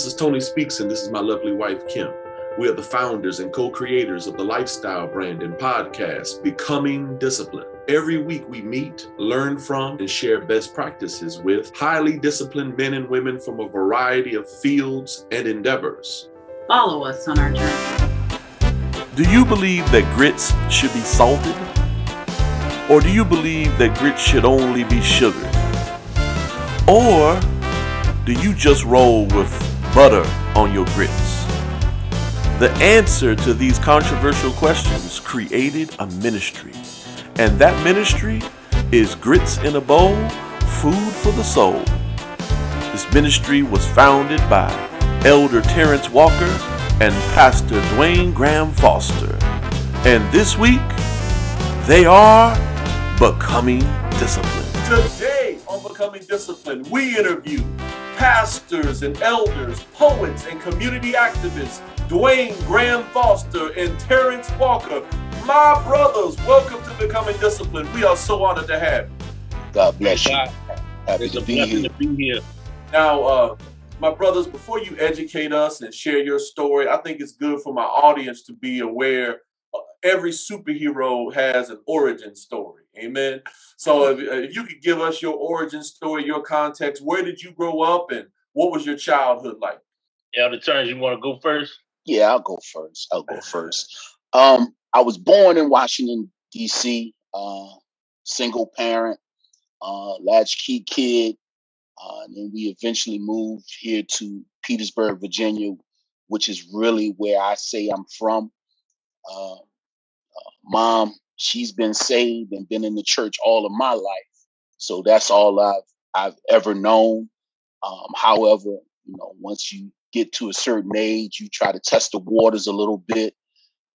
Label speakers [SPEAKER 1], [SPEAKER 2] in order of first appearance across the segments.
[SPEAKER 1] this is Tony Speaks, and this is my lovely wife, Kim. We are the founders and co creators of the lifestyle brand and podcast, Becoming Disciplined. Every week we meet, learn from, and share best practices with highly disciplined men and women from a variety of fields and endeavors.
[SPEAKER 2] Follow us on our journey.
[SPEAKER 3] Do you believe that grits should be salted? Or do you believe that grits should only be sugared? Or do you just roll with butter on your grits? The answer to these controversial questions created a ministry. And that ministry is Grits in a Bowl Food for the Soul. This ministry was founded by Elder Terrence Walker and Pastor Dwayne Graham Foster. And this week, they are becoming disciplined.
[SPEAKER 1] Today on Becoming Disciplined, we interview pastors and elders, poets and community activists, Dwayne Graham Foster and Terrence Walker. My brothers, welcome to Becoming Disciplined. We are so honored to have you.
[SPEAKER 4] God bless you.
[SPEAKER 5] God,
[SPEAKER 4] Happy
[SPEAKER 5] it's
[SPEAKER 4] to
[SPEAKER 5] a
[SPEAKER 4] be
[SPEAKER 5] blessing
[SPEAKER 4] here.
[SPEAKER 5] to be here.
[SPEAKER 1] Now, uh, my brothers, before you educate us and share your story, I think it's good for my audience to be aware uh, every superhero has an origin story. Amen. So, if, uh, if you could give us your origin story, your context, where did you grow up and what was your childhood like?
[SPEAKER 5] Yeah, the Turns, you want to go first?
[SPEAKER 4] Yeah, I'll go first. I'll go first. Um, I was born in Washington, D.C., uh, single parent, uh, latchkey kid. Uh, and then we eventually moved here to Petersburg, Virginia, which is really where I say I'm from. Uh, uh, mom, she's been saved and been in the church all of my life, so that's all I've I've ever known. Um, however, you know, once you get to a certain age, you try to test the waters a little bit.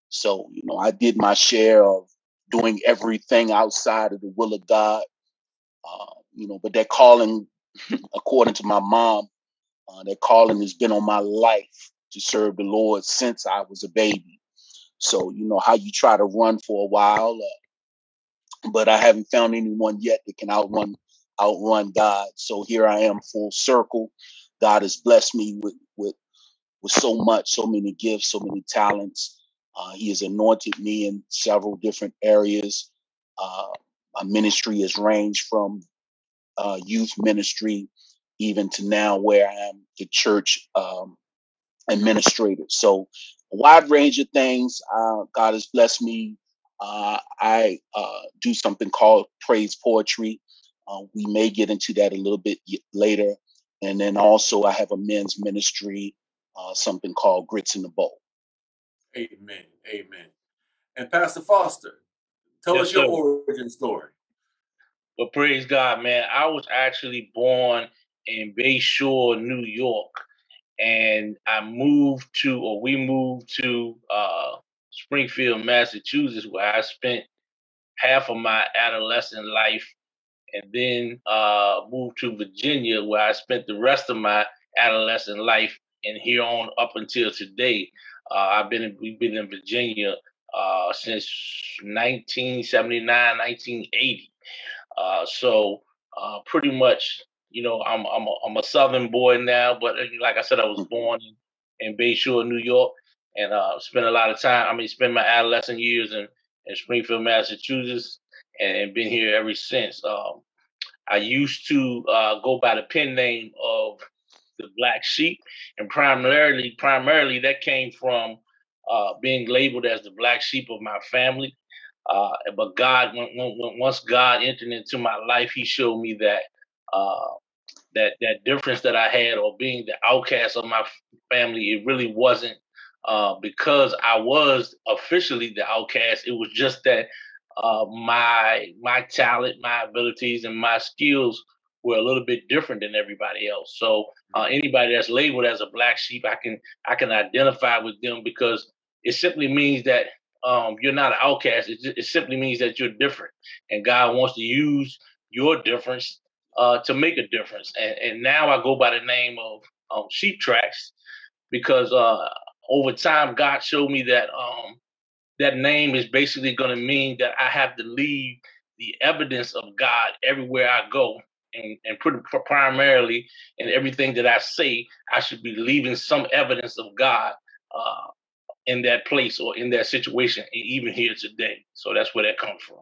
[SPEAKER 4] So, you know, I did my share of doing everything outside of the will of God. Uh, you know, but that calling, according to my mom, uh, that calling has been on my life to serve the Lord since I was a baby. So, you know, how you try to run for a while, uh, but I haven't found anyone yet that can outrun outrun God. So here I am, full circle. God has blessed me with with with so much, so many gifts, so many talents. Uh, he has anointed me in several different areas. Uh, my ministry has ranged from uh, youth ministry, even to now where I am the church um, administrator. So a wide range of things. Uh, God has blessed me. Uh, I uh, do something called praise poetry. Uh, we may get into that a little bit later. And then also, I have a men's ministry, uh, something called Grits in the Bowl.
[SPEAKER 1] Amen. Amen. And Pastor Foster, tell
[SPEAKER 5] Yes,
[SPEAKER 1] us your
[SPEAKER 5] sir.
[SPEAKER 1] origin story.
[SPEAKER 5] But praise God, man. I was actually born in Bay Shore, New York, and I moved to, or we moved to uh, Springfield, Massachusetts, where I spent half of my adolescent life, and then uh, moved to Virginia, where I spent the rest of my adolescent life, and here on up until today. Uh, I've been in, we've been in Virginia uh, since 1979, 1980. Uh, so uh, pretty much, you know, I'm I'm a, I'm a Southern boy now, but uh, like I said, I was born in, in Bay Shore, New York, and uh, spent a lot of time. I mean, spent my adolescent years in, in Springfield, Massachusetts, and, and been here ever since. Um, I used to uh, go by the pen name of the Black Sheep, and primarily, primarily that came from uh, being labeled as the black sheep of my family. Uh, but God, when, when- once God entered into my life, He showed me that uh, that that difference that I had, or being the outcast of my family, it really wasn't uh, because I was officially the outcast. It was just that uh, my my talent, my abilities, and my skills were a little bit different than everybody else. So uh, anybody that's labeled as a black sheep, I can I can identify with them because it simply means that um, you're not an outcast. It, it simply means that you're different, and God wants to use your difference uh, to make a difference. And, and now I go by the name of um, Sheep Tracks because uh, over time God showed me that um, that name is basically going to mean that I have to leave the evidence of God everywhere I go. and, and primarily in everything that I say, I should be leaving some evidence of God uh, in that place or in that situation, and even here today. So that's where that comes from.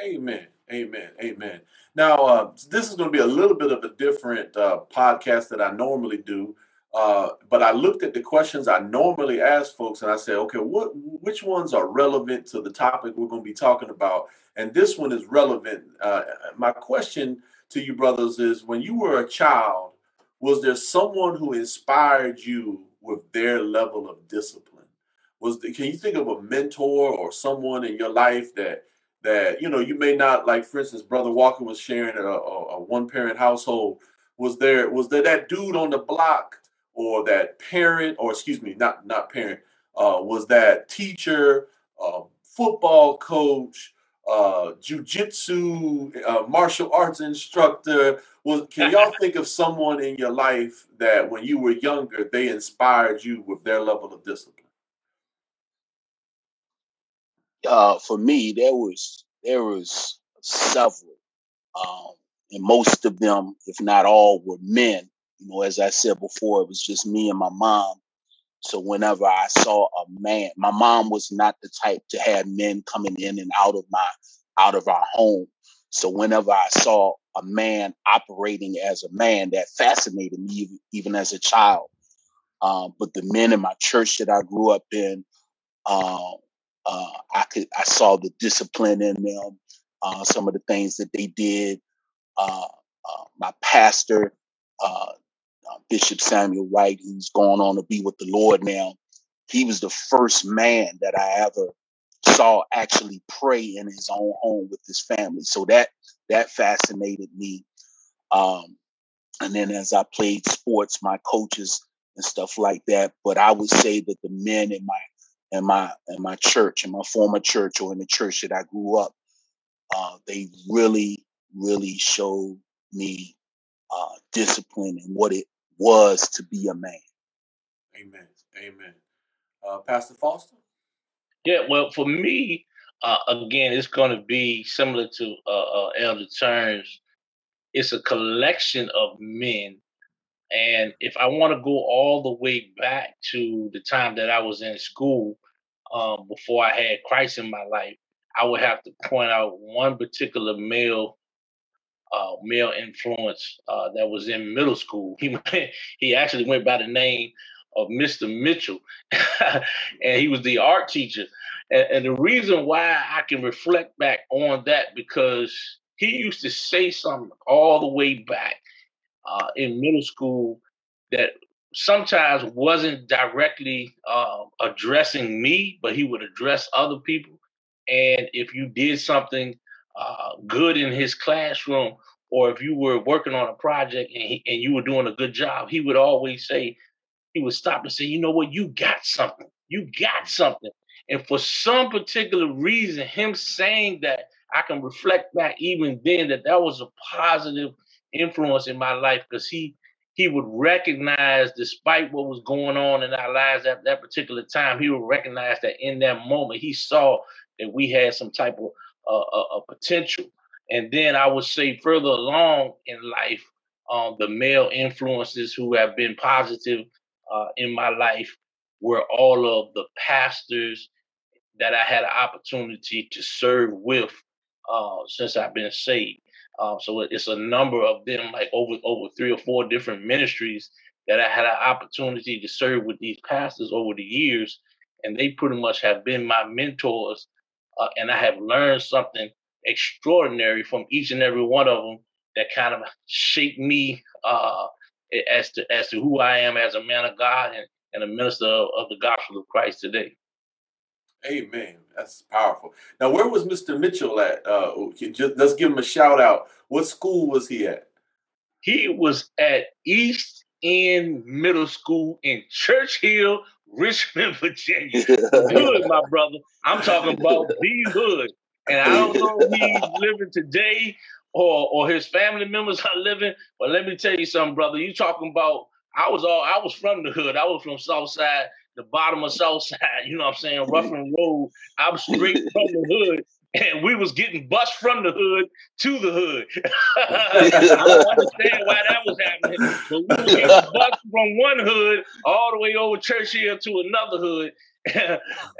[SPEAKER 1] Amen. Amen. Amen. Now, uh, this is going to be a little bit of a different uh, podcast that I normally do. Uh, but I looked at the questions I normally ask folks, and I said, okay, what which ones are relevant to the topic we're going to be talking about? And this one is relevant. Uh, my question to you, brothers, is when you were a child, was there someone who inspired you with their level of discipline? Was the, can you think of a mentor or someone in your life that that you know you may not like? For instance, Brother Walker was sharing a, a, a one parent household. Was there was there that dude on the block or that parent, or excuse me, not not parent, uh, was that teacher, uh, football coach, uh, jujitsu, uh, martial arts instructor. Was can y'all think of someone in your life that when you were younger they inspired you with their level of discipline?
[SPEAKER 4] Uh, for me, there was there was several, um, and most of them, if not all, were men you know, as I said before, it was just me and my mom. So whenever I saw a man, my mom was not the type to have men coming in and out of my out of our home. So whenever I saw a man operating as a man, that fascinated me even as a child. Um, but the men in my church that I grew up in, uh, uh, I could I saw the discipline in them, uh, some of the things that they did. Uh, uh, my pastor, uh, uh, Bishop Samuel Wright, who's gone on to be with the Lord now. He was the first man that I ever saw actually pray in his own home with his family. So that that fascinated me. Um, and then as I played sports, my coaches and stuff like that. But I would say that the men in my in my in my church, in my former church, or in the church that I grew up, uh, they really, really showed me uh, discipline and what it was to be a man.
[SPEAKER 1] Amen. Amen. Uh, Pastor Foster?
[SPEAKER 5] Yeah, well, for me, uh, again, it's going to be similar to uh, uh, Elder Turns. It's a collection of men. And if I want to go all the way back to the time that I was in school, um, before I had Christ in my life, I would have to point out one particular male uh, male influence uh, that was in middle school. He he actually went by the name of Mr. Mitchell, and he was the art teacher. And, and, the reason why I can reflect back on that because he used to say something all the way back uh, in middle school that sometimes wasn't directly uh, addressing me, but he would address other people. And if you did something uh, good in his classroom, or if you were working on a project and, he, and you were doing a good job, he would always say, he would stop and say, you know what, you got something. You got something. And for some particular reason, him saying that, I can reflect back even then that that was a positive influence in my life because he he would recognize, despite what was going on in our lives at that particular time, he would recognize that in that moment he saw that we had some type of uh, a, a potential. And then I would say further along in life, um, the male influences who have been positive uh, in my life were all of the pastors that I had an opportunity to serve with uh, since I've been saved. Um, so it's a number of them, like over over three or four different ministries that I had an opportunity to serve with these pastors over the years, and they pretty much have been my mentors uh, and I have learned something extraordinary from each and every one of them that kind of shaped me uh, as to as to who I am as a man of God and, and a minister of, of the gospel of Christ today.
[SPEAKER 1] Amen. That's powerful. Now, where was Mr. Mitchell at? Uh, just, let's give him a shout out. What school was he at?
[SPEAKER 5] He was at East End Middle School in Church Hill, Richmond, Virginia. Good, my brother. I'm talking about the hood. And I don't know if he's living today or or his family members are living, but let me tell you something, brother. You talking about I was all I was from the hood. I was from South Side, the bottom of South Side, you know what I'm saying? Rough and road. I'm straight from the hood. and we was getting bus from the hood to the hood. I don't understand why that was happening, but we were getting bus from one hood all the way over Church Hill to another hood.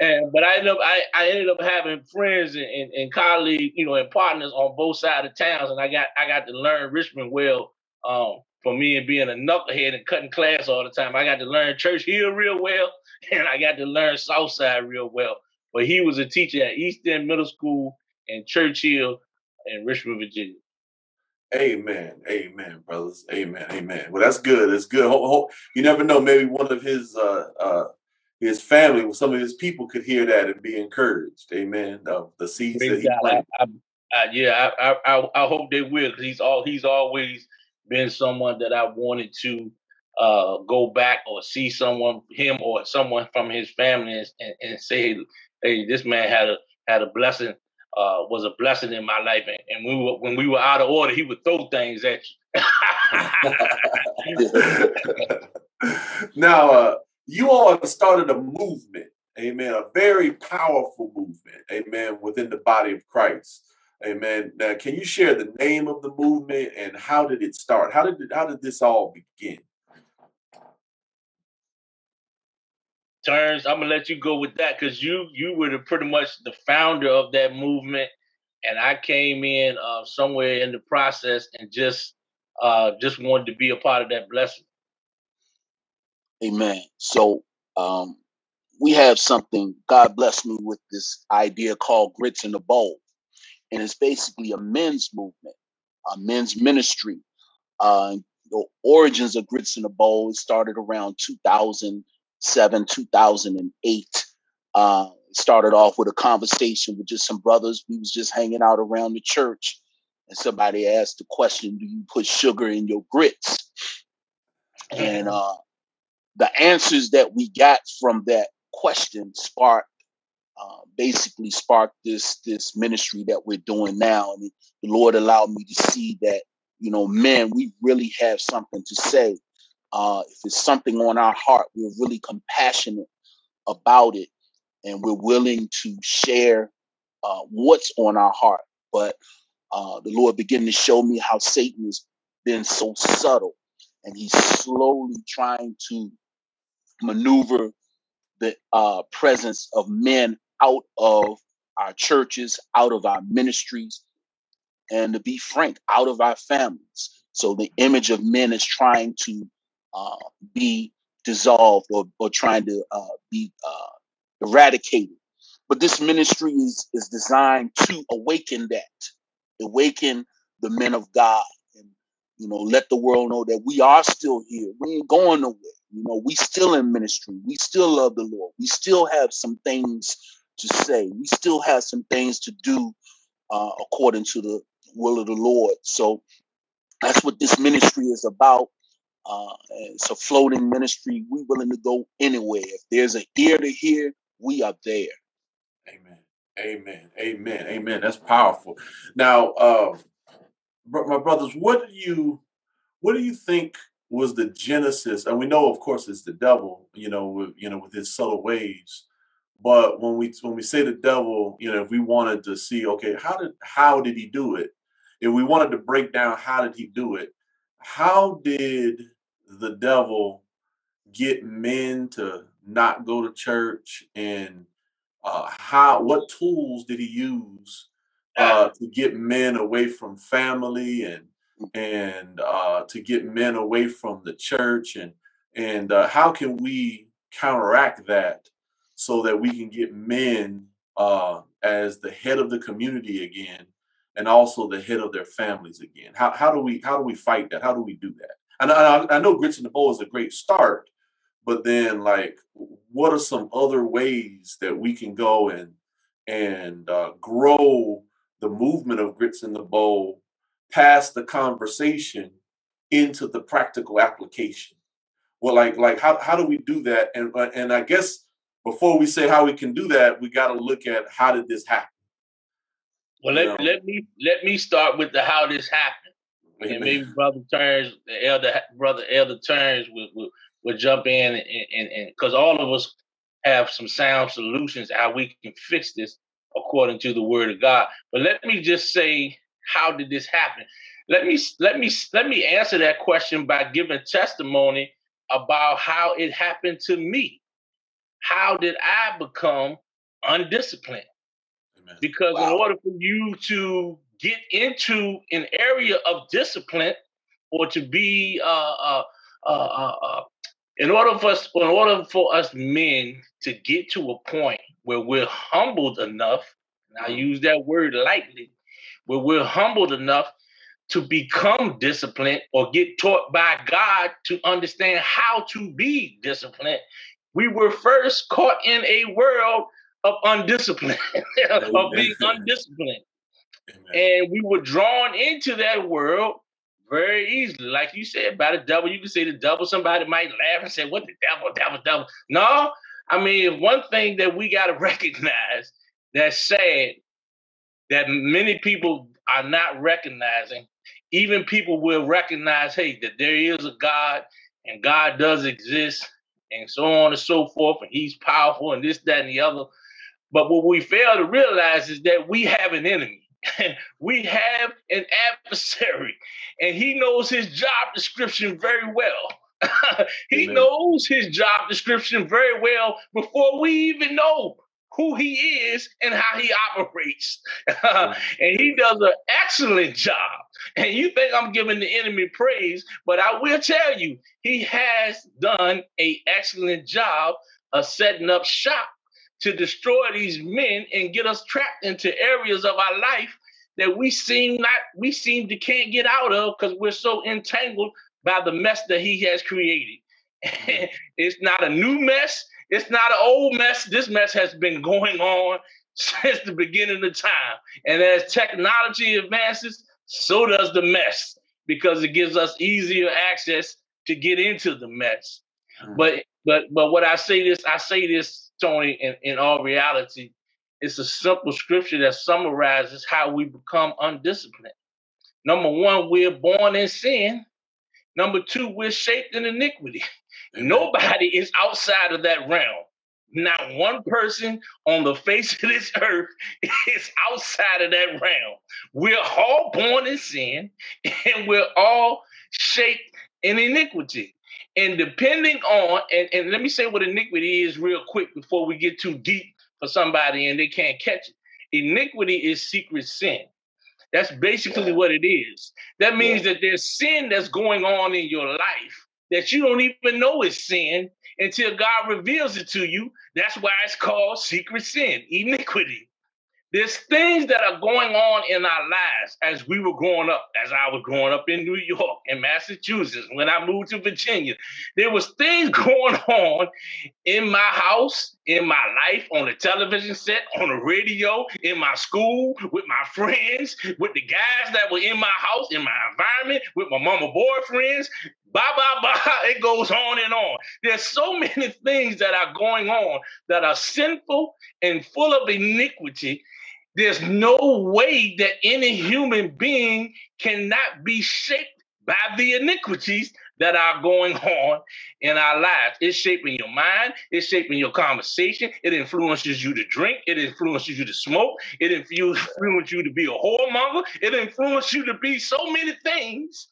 [SPEAKER 5] and but I ended up I, I ended up having friends and, and, and, colleagues, you know, and partners on both sides of towns, and I got I got to learn Richmond well. Um, for me and being a knucklehead and cutting class all the time, I got to learn Church Hill real well, and I got to learn Southside real well. But he was a teacher at East End Middle School and Church Hill in Richmond, Virginia.
[SPEAKER 1] Amen. Amen, brothers. Amen. Amen. Well, that's good. That's good. You never know. Maybe one of his uh, uh, his family, some of his people could hear that and be encouraged. Amen. Of the seeds Praise that he planted. I,
[SPEAKER 5] I, I, yeah, I, I I hope they will because he's all he's always been someone that I wanted to uh, go back or see someone him or someone from his family and, and say, hey, this man had a had a blessing, uh, was a blessing in my life. And, and we were, when we were out of order, he would throw things at
[SPEAKER 1] you. now, uh, you all have started a movement, amen, a very powerful movement, amen, within the body of Christ. Amen. Now, can you share the name of the movement and how did it start? How did it, how did this all begin?
[SPEAKER 5] Turns, I'm gonna let you go with that because you you were the, pretty much the founder of that movement, and I came in uh, somewhere in the process and just uh, just wanted to be a part of that blessing.
[SPEAKER 4] Amen. So um, we have something. God blessed me with this idea called Grits in the Bowl, and it's basically a men's movement, a men's ministry. Uh, the origins of Grits in the Bowl started around 2007, 2008. Uh, started off with a conversation with just some brothers. We was just hanging out around the church, and somebody asked the question, "Do you put sugar in your grits?" And uh, the answers that we got from that question sparked, basically sparked this this ministry that we're doing now. And the Lord allowed me to see that you know, man, we really have something to say uh, if it's something on our heart, we're really compassionate about it and we're willing to share uh, what's on our heart. But uh, the Lord began to show me how Satan has been so subtle and he's slowly trying to maneuver the uh, presence of men out of our churches, out of our ministries, and to be frank, out of our families. So the image of men is trying to uh, be dissolved or, or trying to uh, be uh, eradicated. But this ministry is, is designed to awaken that, awaken the men of God, and you know, let the world know that we are still here. We ain't going nowhere. You know, we still in ministry. We still love the Lord. We still have some things to say. We still have some things to do uh, according to the will of the Lord. So that's what this ministry is about. Uh, it's a floating ministry. We're willing to go anywhere. If there's an ear to hear, we are there.
[SPEAKER 1] Amen. Amen. Amen. Amen. That's powerful. Now, uh, my brothers, what do you what do you think was the genesis? And we know, of course, it's the devil. You know, with, you know, with his subtle ways. But when we when we say the devil, you know, if we wanted to see, okay, how did how did he do it? If we wanted to break down how did he do it, how did the devil get men to not go to church and uh, how what tools did he use uh, to get men away from family and and uh, to get men away from the church and and uh, how can we counteract that so that we can get men uh, as the head of the community again and also the head of their families again how, how do we how do we fight that how do we do that and I, I know grits in the bowl is a great start, but then like, what are some other ways that we can go and and uh, grow the movement of grits in the bowl past the conversation into the practical application? Well, like like how how do we do that? And uh, and I guess before we say how we can do that, we got to look at how did this happen.
[SPEAKER 5] Well, let, let me let me start with the how this happened and maybe brother turns the elder brother elder turns will will, will jump in and and because all of us have some sound solutions how we can fix this according to the word of God. But let me just say, how did this happen? Let me let me let me answer that question by giving testimony about how it happened to me. How did I become undisciplined? Amen. Because wow. in order for you to get into an area of discipline or to be uh, uh, uh, uh, uh in order for us in order for us men to get to a point where we're humbled enough and i mm-hmm. use that word lightly where we're humbled enough to become disciplined or get taught by god to understand how to be disciplined we were first caught in a world of undiscipline of being undisciplined Amen. and we were drawn into that world very easily. Like you said, by the devil, you can say the devil. Somebody might laugh and say, What the devil, devil, devil? No, I mean, one thing that we got to recognize that's sad that many people are not recognizing, even people will recognize, hey, that there is a God and God does exist and so on and so forth, and he's powerful and this, that, and the other. But what we fail to realize is that we have an enemy. we have an adversary, and he knows his job description very well. he Amen. knows his job description very well before we even know who he is and how he operates. and he does an excellent job. And you think I'm giving the enemy praise, but I will tell you, he has done an excellent job of setting up shop to destroy these men and get us trapped into areas of our life that we seem not we seem to can't get out of because we're so entangled by the mess that he has created. Mm-hmm. it's not a new mess, it's not an old mess. This mess has been going on since the beginning of time. And as technology advances, so does the mess because it gives us easier access to get into the mess. Mm-hmm. But but but what I say this, I say this Tony, in, in all reality, it's a simple scripture that summarizes how we become undisciplined. Number one, we're born in sin. Number two, we're shaped in iniquity. Nobody is outside of that realm. Not one person on the face of this earth is outside of that realm. We're all born in sin and we're all shaped in iniquity. And depending on, and, and let me say what iniquity is real quick before we get too deep for somebody and they can't catch it. Iniquity is secret sin. That's basically what it is. That means that there's sin that's going on in your life that you don't even know is sin until God reveals it to you. That's why it's called secret sin, iniquity. There's things that are going on in our lives as we were growing up, as I was growing up in New York and Massachusetts. When I moved to Virginia, there was things going on in my house, in my life, on the television set, on the radio, in my school, with my friends, with the guys that were in my house, in my environment, with my mama boyfriends. Blah, blah, blah. It goes on and on. There's so many things that are going on that are sinful and full of iniquity there's no way that any human being cannot be shaped by the iniquities that are going on in our lives. It's shaping your mind, it's shaping your conversation, it influences you to drink, it influences you to smoke, it influences you to be a whoremonger, it influences you to be so many things.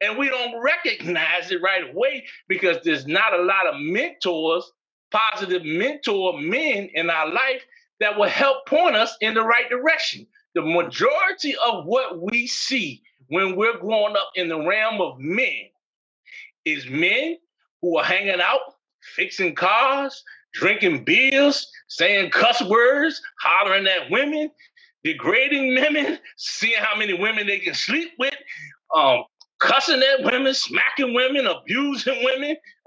[SPEAKER 5] And we don't recognize it right away because there's not a lot of mentors, positive mentor men in our life that will help point us in the right direction. The majority of what we see when we're growing up in the realm of men is men who are hanging out, fixing cars, drinking beers, saying cuss words, hollering at women, degrading women, seeing how many women they can sleep with, um, cussing at women, smacking women, abusing women,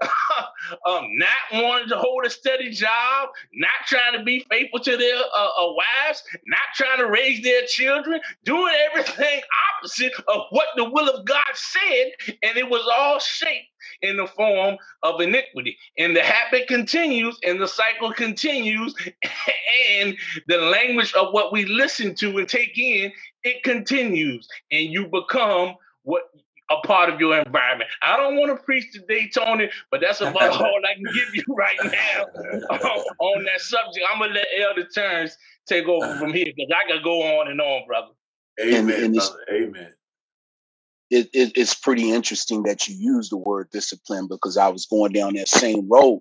[SPEAKER 5] um, not wanting to hold a steady job, not trying to be faithful to their uh, uh, wives, not trying to raise their children, doing everything opposite of what the will of God said, and it was all shaped in the form of iniquity. And the habit continues, and the cycle continues, and the language of what we listen to and take in, it continues, and you become what a part of your environment. I don't want to preach today, Tony, but that's about all I can give you right now on, on that subject. I'm gonna let Elder Turns take over from here because I could go on and on, brother.
[SPEAKER 1] Amen, and, and brother. Amen.
[SPEAKER 4] It, it, it's pretty interesting that you use the word discipline because I was going down that same road.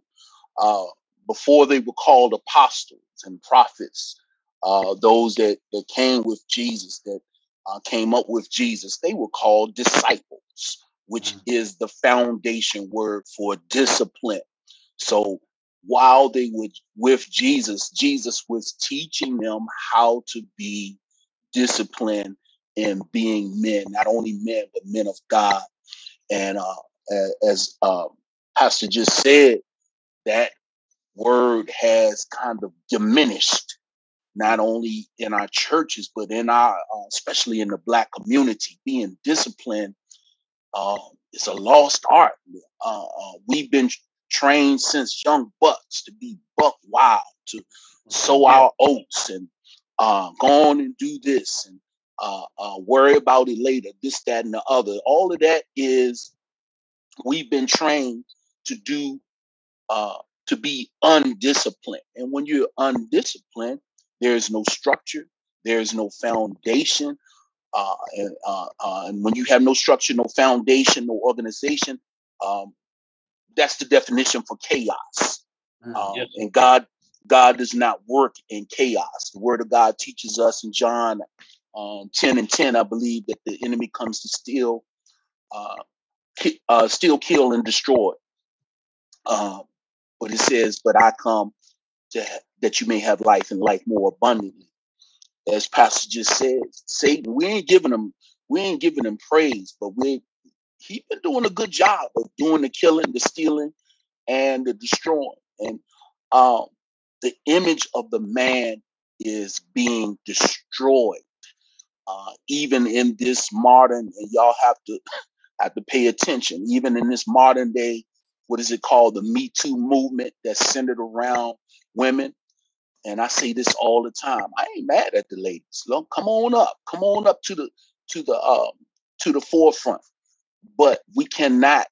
[SPEAKER 4] Uh, before they were called apostles and prophets, uh, those that, that came with Jesus, that uh, came up with Jesus, they were called disciples, which mm-hmm. is the foundation word for discipline. So while they were with Jesus, Jesus was teaching them how to be disciplined in being men, not only men, but men of God. And uh, as uh, Pastor just said, that word has kind of diminished, not only in our churches, but in our, uh, especially in the Black community. Being disciplined uh, is a lost art. Uh, uh, we've been trained since young bucks to be buck wild, to sow our oats and uh, go on and do this and uh, uh, worry about it later, this, that, and the other. All of that is we've been trained to do uh, to be undisciplined. And when you're undisciplined, there's no structure, there's no foundation. Uh, and, uh, uh, and when you have no structure, no foundation, no organization, um, that's the definition for chaos. Mm, um, yes. And God, God does not work in chaos. The Word of God teaches us in John um, 10 and 10, I believe, that the enemy comes to steal, uh, ki- uh, steal, kill, and destroy. Um, but it says, "But I come to that you may have life and life more abundantly." As Pastor just said, Satan, we ain't giving him, we ain't giving him praise, but we he been doing a good job of doing the killing, the stealing, and the destroying. And um, the image of the man is being destroyed. Uh, even in this modern, and y'all have to have to pay attention. Even in this modern day, what is it called? The Me Too movement that's centered around women. And I say this all the time. I ain't mad at the ladies. Look, come on up. Come on up to the to the um to the forefront but we cannot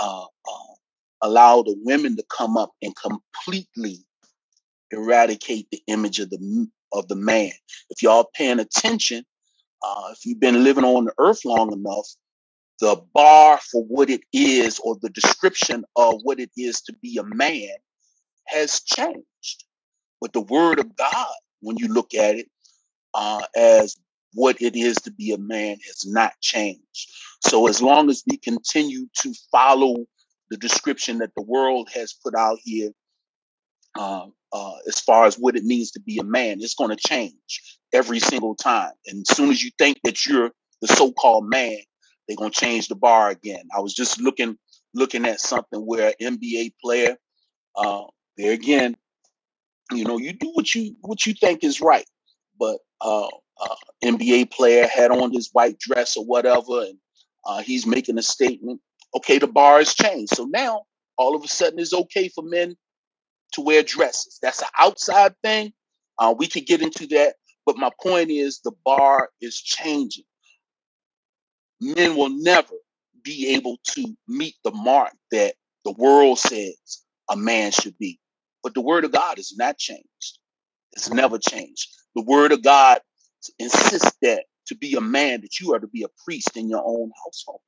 [SPEAKER 4] uh, uh, allow the women to come up and completely eradicate the image of the of the man. If y'all paying attention, uh, if you've been living on the earth long enough, the bar for what it is or the description of what it is to be a man has changed. But the word of God, when you look at it uh, as what it is to be a man, has not changed. So as long as we continue to follow the description that the world has put out here, uh, uh, as far as what it means to be a man, it's going to change every single time. And as soon as you think that you're the so-called man, they're going to change the bar again. I was just looking looking at something where an NBA player, uh, there again, you know, you do what you what you think is right, but uh, uh, NBA player had on his white dress or whatever, and uh, he's making a statement. Okay, the bar has changed. So now all of a sudden it's okay for men to wear dresses. That's an outside thing. Uh, we could get into that. But my point is the bar is changing. Men will never be able to meet the mark that the world says a man should be. But the word of God is not changed. It's never changed. The word of God insists that to be a man that you are to be a priest in your own household.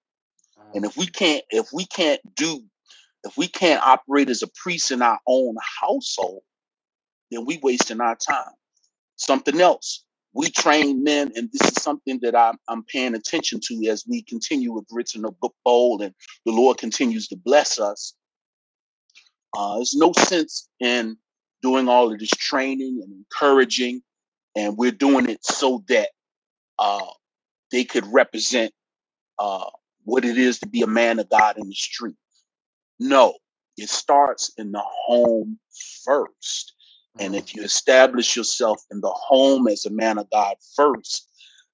[SPEAKER 4] And if we can't, if we can't do, if we can't operate as a priest in our own household, then we wasting our time. Something else. We train men, and this is something that I'm, I'm paying attention to as we continue with Grits in the Book Bowl and the Lord continues to bless us. Uh, there's no sense in doing all of this training and encouraging, and we're doing it so that uh, they could represent uh, what it is to be a man of God in the street. No, it starts in the home first. And if you establish yourself in the home as a man of God first,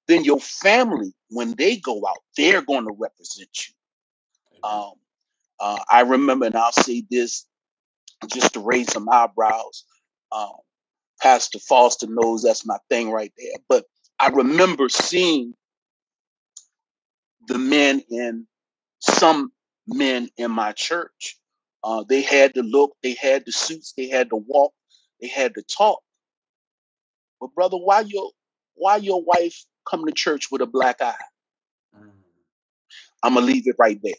[SPEAKER 4] then your family, when they go out, they're going to represent you. Um, uh, I remember, and I'll say this just to raise some eyebrows. Um, Pastor Foster knows that's my thing right there. But I remember seeing the men in some men in my church. Uh, they had the look, they had the suits, they had the walk, they had the talk. But brother, why your why your wife come to church with a black eye?
[SPEAKER 1] Mm.
[SPEAKER 4] I'm gonna leave it right there.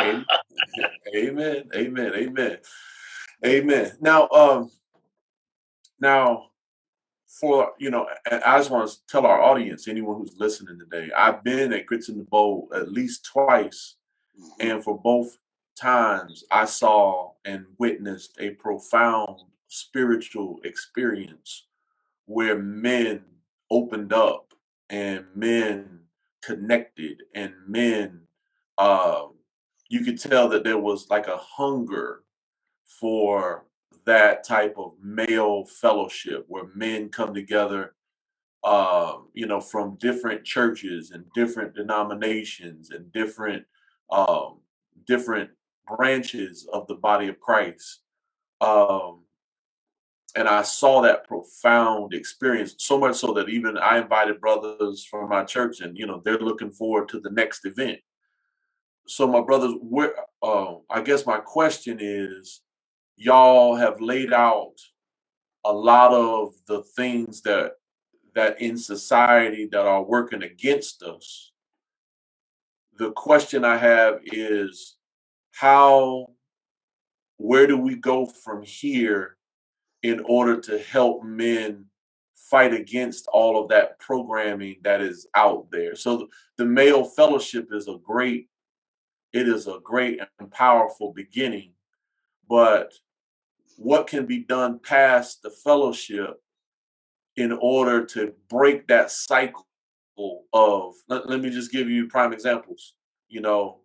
[SPEAKER 1] Amen. Amen. Amen. Amen. Amen. Now, um, now for you know, I just want to tell our audience, anyone who's listening today, I've been at Grits in the Bowl at least twice,
[SPEAKER 4] Mhm.
[SPEAKER 1] and for both times, I saw and witnessed a profound spiritual experience where men opened up and men connected and men um you could tell that there was like a hunger for that type of male fellowship where men come together um you know from different churches and different denominations and different um different branches of the body of Christ um and I saw that profound experience so much so that even I invited brothers from my church and you know they're looking forward to the next event so my brothers where uh, I guess my question is y'all have laid out a lot of the things that that in society that are working against us the question I have is how where do we go from here in order to help men fight against all of that programming that is out there. So th- the male fellowship is a great it is a great and powerful beginning, but what can be done past the fellowship in order to break that cycle of let, let me just give you prime examples. You know,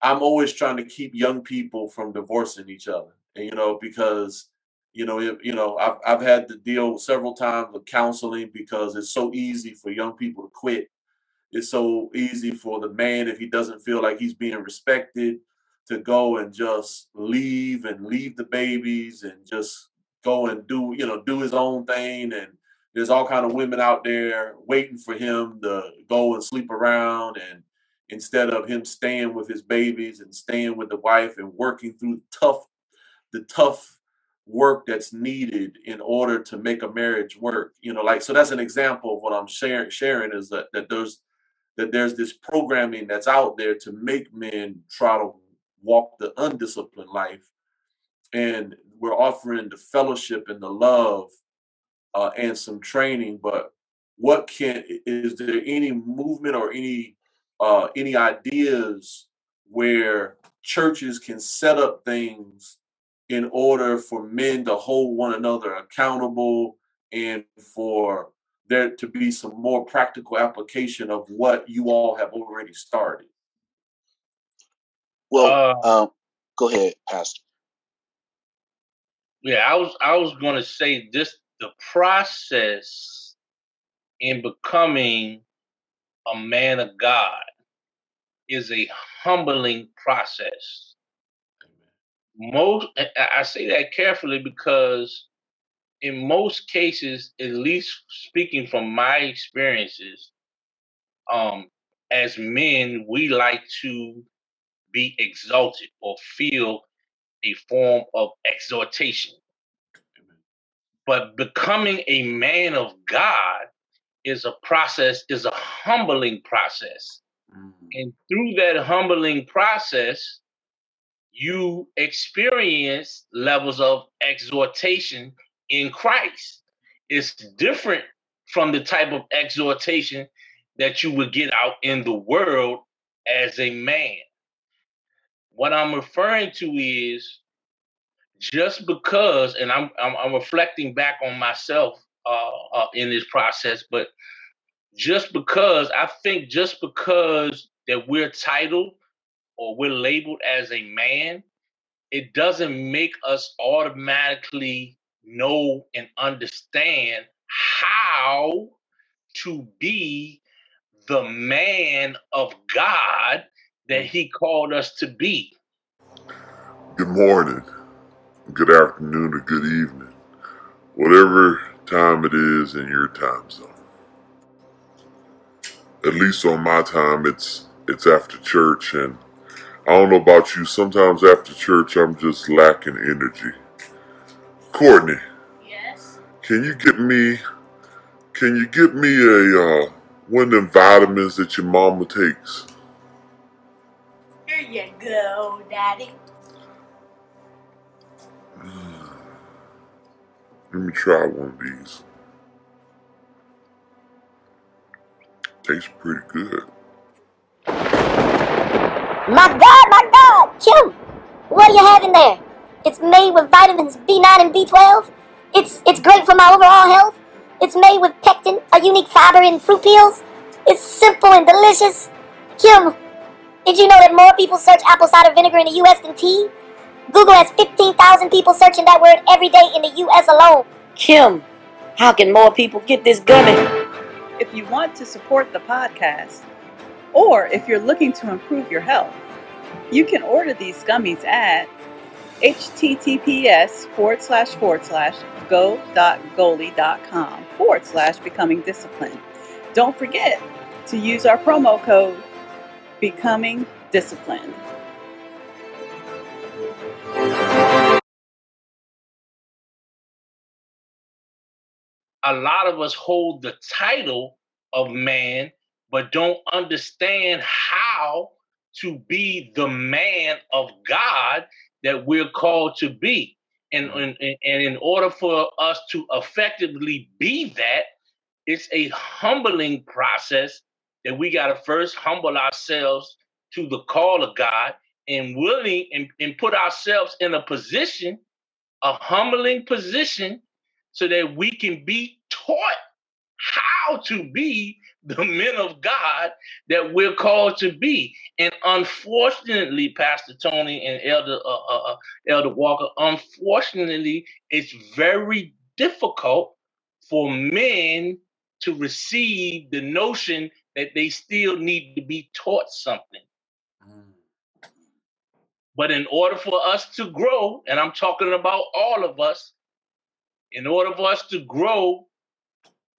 [SPEAKER 1] I'm always trying to keep young people from divorcing each other. And you know, because you know, it, you know, I've I've had to deal several times with counseling because it's so easy for young people to quit. It's so easy for the man if he doesn't feel like he's being respected to go and just leave and leave the babies and just go and do, you know, do his own thing. And there's all kind of women out there waiting for him to go and sleep around. And instead of him staying with his babies and staying with the wife and working through tough the tough work that's needed in order to make a marriage work you know like so that's an example of what i'm sharing sharing is that that there's that there's this programming that's out there to make men try to walk the undisciplined life. And we're offering the fellowship and the love uh, and some training but what can is there any movement or any uh, any ideas where churches can set up things in order for men to hold one another accountable and for there to be some more practical application of what you all have already started.
[SPEAKER 4] Well,
[SPEAKER 5] Uh,
[SPEAKER 4] um, go ahead, Pastor.
[SPEAKER 5] yeah, I was I was going to say this: the process in becoming a man of God is a humbling process. Most I I say that carefully because in most cases, at least speaking from my experiences, um, as men, we like to be exalted or feel a form of exhortation. But becoming a man of God is a process, is a humbling process.
[SPEAKER 1] Mm,
[SPEAKER 5] And through that humbling process, you experience levels of exhortation in Christ. It's different from the type of exhortation that you would get out in the world as a man. What I'm referring to is just because, and I'm I'm, I'm reflecting back on myself uh, uh, in this process, but just because I think just because that we're titled or we're labeled as a man, it doesn't make us automatically know and understand how to be the man of God that mm. He called us to be.
[SPEAKER 6] Good morning, good afternoon, or good evening, whatever time it is in your time zone. At least on my time, it's it's after church, and I don't know about you. Sometimes after church, I'm just lacking energy. Courtney,
[SPEAKER 2] Yes.
[SPEAKER 6] Can you get me? Can you get me a uh, one of them vitamins that your mama takes?
[SPEAKER 7] Here you go, Daddy.
[SPEAKER 6] Let me try one of these. Tastes pretty good.
[SPEAKER 7] My God, my God, Kim, what do you have in there? It's made with vitamins B9 and B12. It's it's great for my overall health. It's made with pectin, a unique fiber in fruit peels. It's simple and delicious. Kim, did you know that more people search apple cider vinegar in the U.S. than tea? Google has 15,000 people searching that word every day in the U.S. alone.
[SPEAKER 8] Kim, how can more people get this gummy?
[SPEAKER 9] If you want to support the podcast, or if you're looking to improve your health, you can order these gummies at https forward slash forward slash go.goli.com forward slash becoming disciplined. Don't forget to use our promo code becoming disciplined.
[SPEAKER 5] a lot of us hold the title of man, but don't understand how to be the man of God that we're called to be. And, and, and in order for us to effectively be that, it's a humbling process that we got to first humble ourselves to the call of God and willing and, and put ourselves in a position, a humbling position so that we can be taught how to be the men of God that we're called to be. And unfortunately, Pastor Tony and Elder uh, uh, uh, Elder Walker, unfortunately, it's very difficult for men to receive the notion that they still need to be taught something. But in order for us to grow, and I'm talking about all of us, in order for us to grow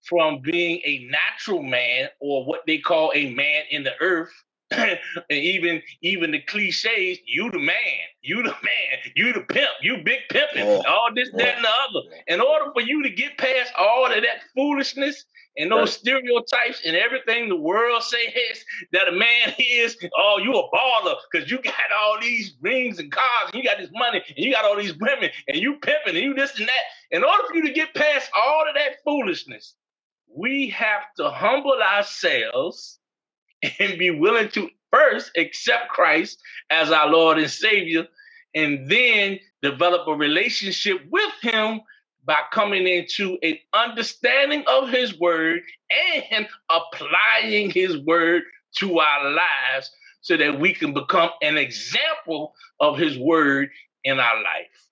[SPEAKER 5] from being a natural man or what they call a man in the earth, and even even the cliches, you the man, you the man, you the pimp, you big pimping,
[SPEAKER 4] Yeah. Oh.
[SPEAKER 5] all this, that, oh. and the other. In order for you to get past all of that foolishness and those stereotypes and everything the world says that a man is, oh, you a baller because you got all these rings and cars, and you got this money, and you got all these women, and you pimping, and you this and that. In order for you to get past all of that foolishness, we have to humble ourselves and be willing to first accept Christ as our Lord and Savior, and then develop a relationship with Him by coming into an understanding of His Word and applying His Word to our lives so that we can become an example of His Word in our life.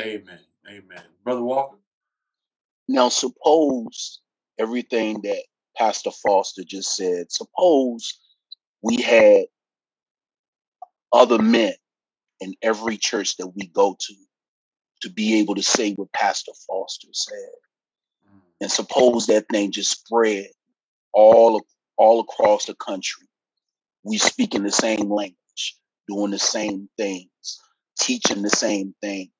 [SPEAKER 1] Amen. Amen. Brother Walker.
[SPEAKER 4] Now, suppose everything that Pastor Foster just said, suppose we had other men in every church that we go to to be able to say what Pastor Foster said. And suppose that thing just spread all all across the country. We speaking the same language, doing the same things, teaching the same things.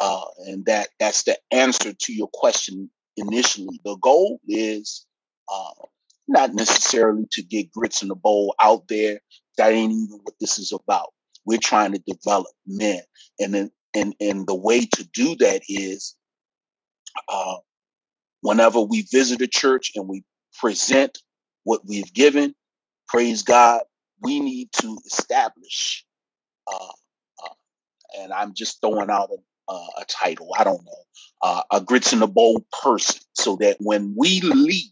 [SPEAKER 4] Uh, and that that's the answer to your question initially. The goal is uh, not necessarily to get grits in the bowl out there. That ain't even what this is about. We're trying to develop men, and then and and the way to do that is uh, whenever we visit a church and we present what we've given, praise God, we need to establish. Uh, uh, and I'm just throwing out a, uh, a title. I don't know uh, a grits in the bowl person, so that when we leave,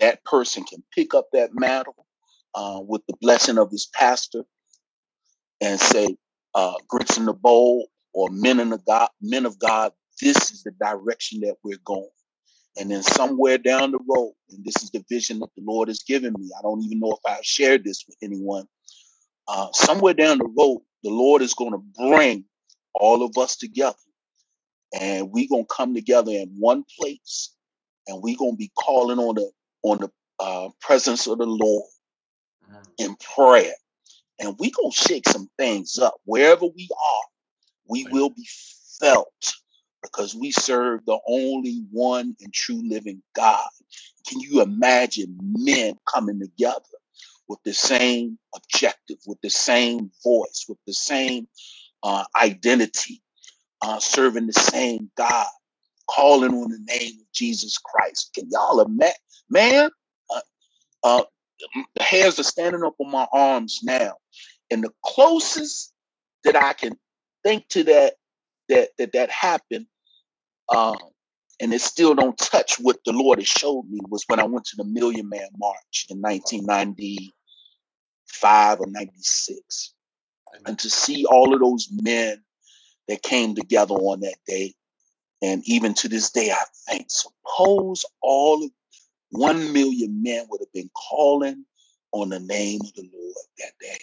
[SPEAKER 4] that person can pick up that mantle uh, with the blessing of his pastor and say, uh, "Grits in the bowl," or "Men in the God, men of God." This is the direction that we're going. And then somewhere down the road, and this is the vision that the Lord has given me. I don't even know if I've shared this with anyone. Uh, somewhere down the road, the Lord is going to bring all of us together, and we're going to come together in one place, and we're going to be calling on the on the uh, presence of the Lord in prayer, and we're going to shake some things up wherever we are. We will be felt because we serve the only one and true living God. Can you imagine men coming together with the same objective, with the same voice, with the same uh, identity, uh, serving the same God, calling on the name of Jesus Christ? Can y'all imagine? Man, uh, uh, the hairs are standing up on my arms now. And the closest that I can think to that that that that happened, um, and it still don't touch what the Lord has showed me was when I went to the Million Man March in 1995 or 96. And to see all of those men that came together on that day, and even to this day, I think, suppose all of one million men would have been calling on the name of the Lord that day.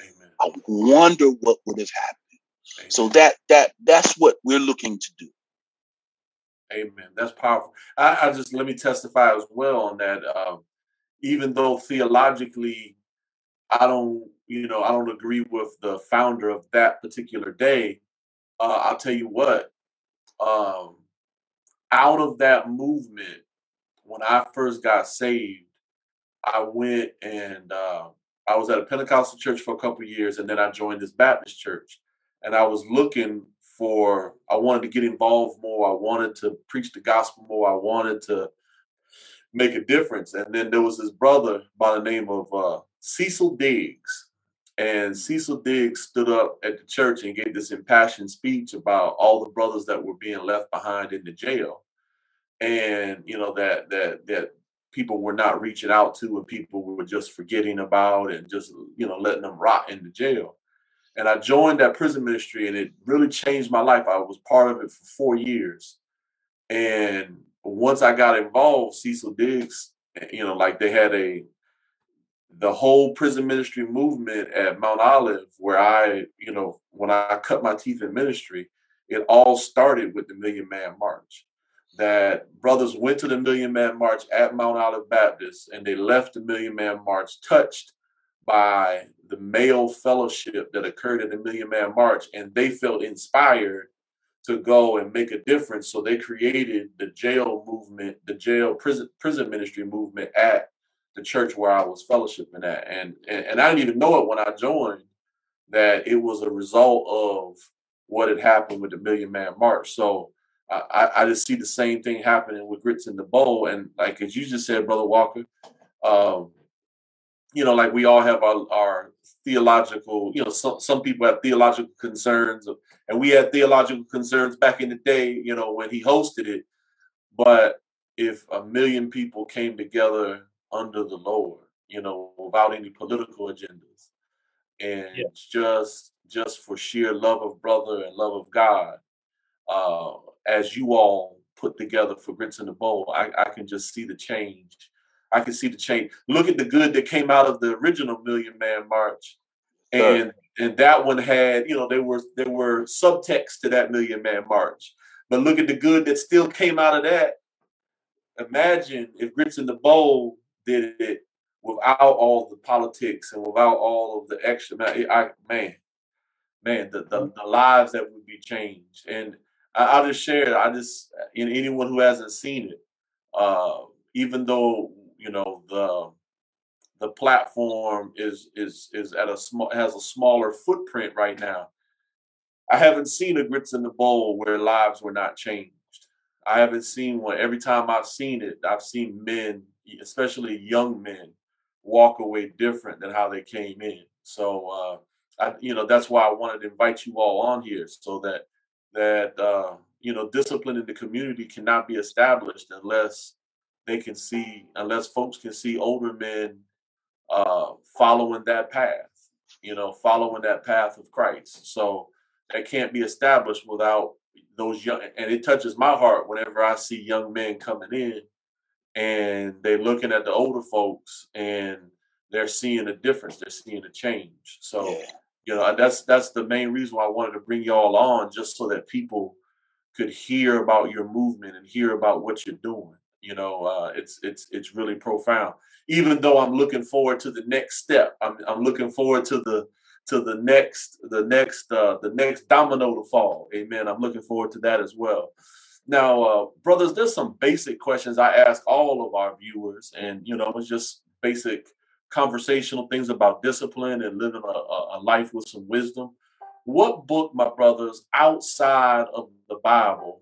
[SPEAKER 1] Amen.
[SPEAKER 4] I wonder what would have happened.
[SPEAKER 1] Amen.
[SPEAKER 4] So that that that's what we're looking to do.
[SPEAKER 1] Amen. That's powerful. I, I just let me testify as well on that. Um, even though theologically, I don't, you know, I don't agree with the founder of that particular day. Uh, I'll tell you what. Um, out of that movement, when I first got saved, I went and uh, I was at a Pentecostal church for a couple years, and then I joined this Baptist church. And I was looking for, I wanted to get involved more. I wanted to preach the gospel more. I wanted to make a difference. And then there was this brother by the name of uh, Cecil Diggs. And Cecil Diggs stood up at the church and gave this impassioned speech about all the brothers that were being left behind in the jail. And you know that that that people were not reaching out to and people were just forgetting about and just you know letting them rot in the jail. And i joined that prison ministry and it really changed my life. I was part of it for four years. And once i got involved cecil diggs you know like they had a the whole prison ministry movement at mount olive where i you know when i cut my teeth in ministry it all started with the million man march that brothers went to the Million Man March at Mount Olive Baptist and they left the Million Man March touched by the male fellowship that occurred in the Million Man March, and they felt inspired to go and make a difference. So they created the jail movement, the jail prison prison ministry movement at the church where I was fellowshipping at, and and, and I didn't even know it when I joined that it was a result of what had happened with the Million Man March. So I, I just see the same thing happening with grits in the bowl. And like as you just said, Brother Walker, um, you know, like we all have our, our theological, you know, some, some people have theological concerns, and we had theological concerns back in the day, you know, when he hosted it. But if a million people came together under the Lord, you know, without any political agendas, and
[SPEAKER 5] Yeah.
[SPEAKER 1] just just for sheer love of brother and love of God, uh, as you all put together for Grits in the Bowl, I, I can just see the change. I can see the change. Look at the good that came out of the original Million Man March, and and that one had you know there were there were subtext to that Million Man March, but look at the good that still came out of that. Imagine if Grits in the Bowl did it without all the politics and without all of the extra man. I, man, man, the, the the lives that would be changed. And I, I'll just share. it. I just in anyone who hasn't seen it, uh, even though you know the the platform is is is at a small has a smaller footprint right now. I haven't seen a grits in the bowl where lives were not changed. I haven't seen one. Every time I've seen it, I've seen men, especially young men, walk away different than how they came in. So uh, I, you know, that's why I wanted to invite you all on here so that that uh, you know, discipline in the community cannot be established unless they can see, unless folks can see older men uh, following that path, you know, following that path of Christ. So that can't be established without those young, and it touches my heart whenever I see young men coming in and they're looking at the older folks and they're seeing a difference, they're seeing a change. So,
[SPEAKER 4] Yeah.
[SPEAKER 1] you know, that's that's the main reason why I wanted to bring y'all on, just so that people could hear about your movement and hear about what you're doing. You know, uh, it's it's it's really profound. Even though I'm looking forward to the next step, I'm I'm looking forward to the to the next the next uh, the next domino to fall. Amen. I'm looking forward to that as well. Now, uh, brothers, there's some basic questions I ask all of our viewers, and you know, it's just basic conversational things about discipline and living a, a, life with some wisdom. What book, my brothers, outside of the Bible,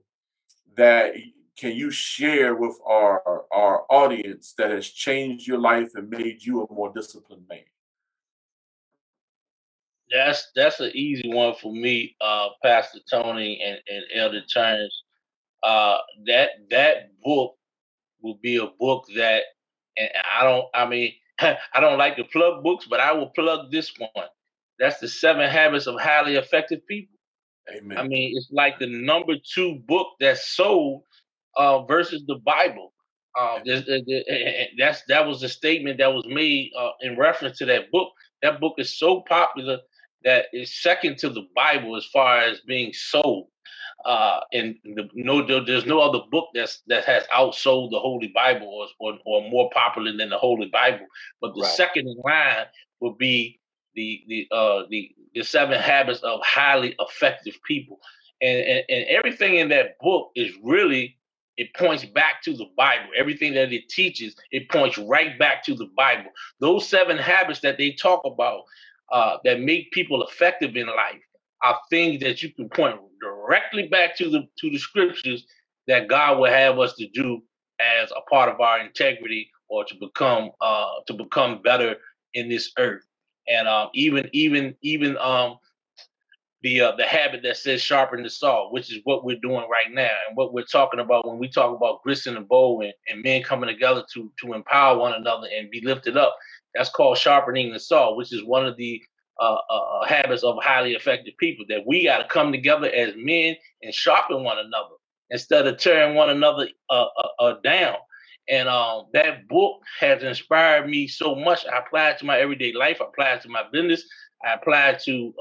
[SPEAKER 1] that can you share with our our audience that has changed your life and made you a more disciplined man?
[SPEAKER 5] That's that's an easy one for me, uh, Pastor Tony and, and Elder Terrence. Uh, that that book will be a book that, and I don't, I mean, I don't like to plug books, but I will plug this one. That's the Seven Habits of Highly Effective People.
[SPEAKER 1] Amen.
[SPEAKER 5] I mean, it's like the number two book that's sold uh, versus the Bible. Uh, that's that was a statement that was made uh, in reference to that book. That book is so popular that it's second to the Bible as far as being sold. Uh, and the, no, there's no other book that's that has outsold the Holy Bible or, or, or more popular than the Holy Bible. But the right. second line would be the the uh the the seven habits of highly effective people, and, and and everything in that book is really it points back to the Bible. Everything that it teaches, it points right back to the Bible. Those seven habits that they talk about uh, that make people effective in life are things that you can point directly back to the to the scriptures that God will have us to do as a part of our integrity or to become uh, to become better in this earth. And um, even even even um, the uh, the habit that says sharpen the saw, which is what we're doing right now, and what we're talking about when we talk about gristing and bow and, and men coming together to to empower one another and be lifted up. That's called sharpening the saw, which is one of the uh, uh, uh habits of highly effective people. That we got to come together as men and sharpen one another instead of tearing one another uh, uh, uh, down. And um, that book has inspired me so much. I apply it to my everyday life. I apply it to my business. I apply it to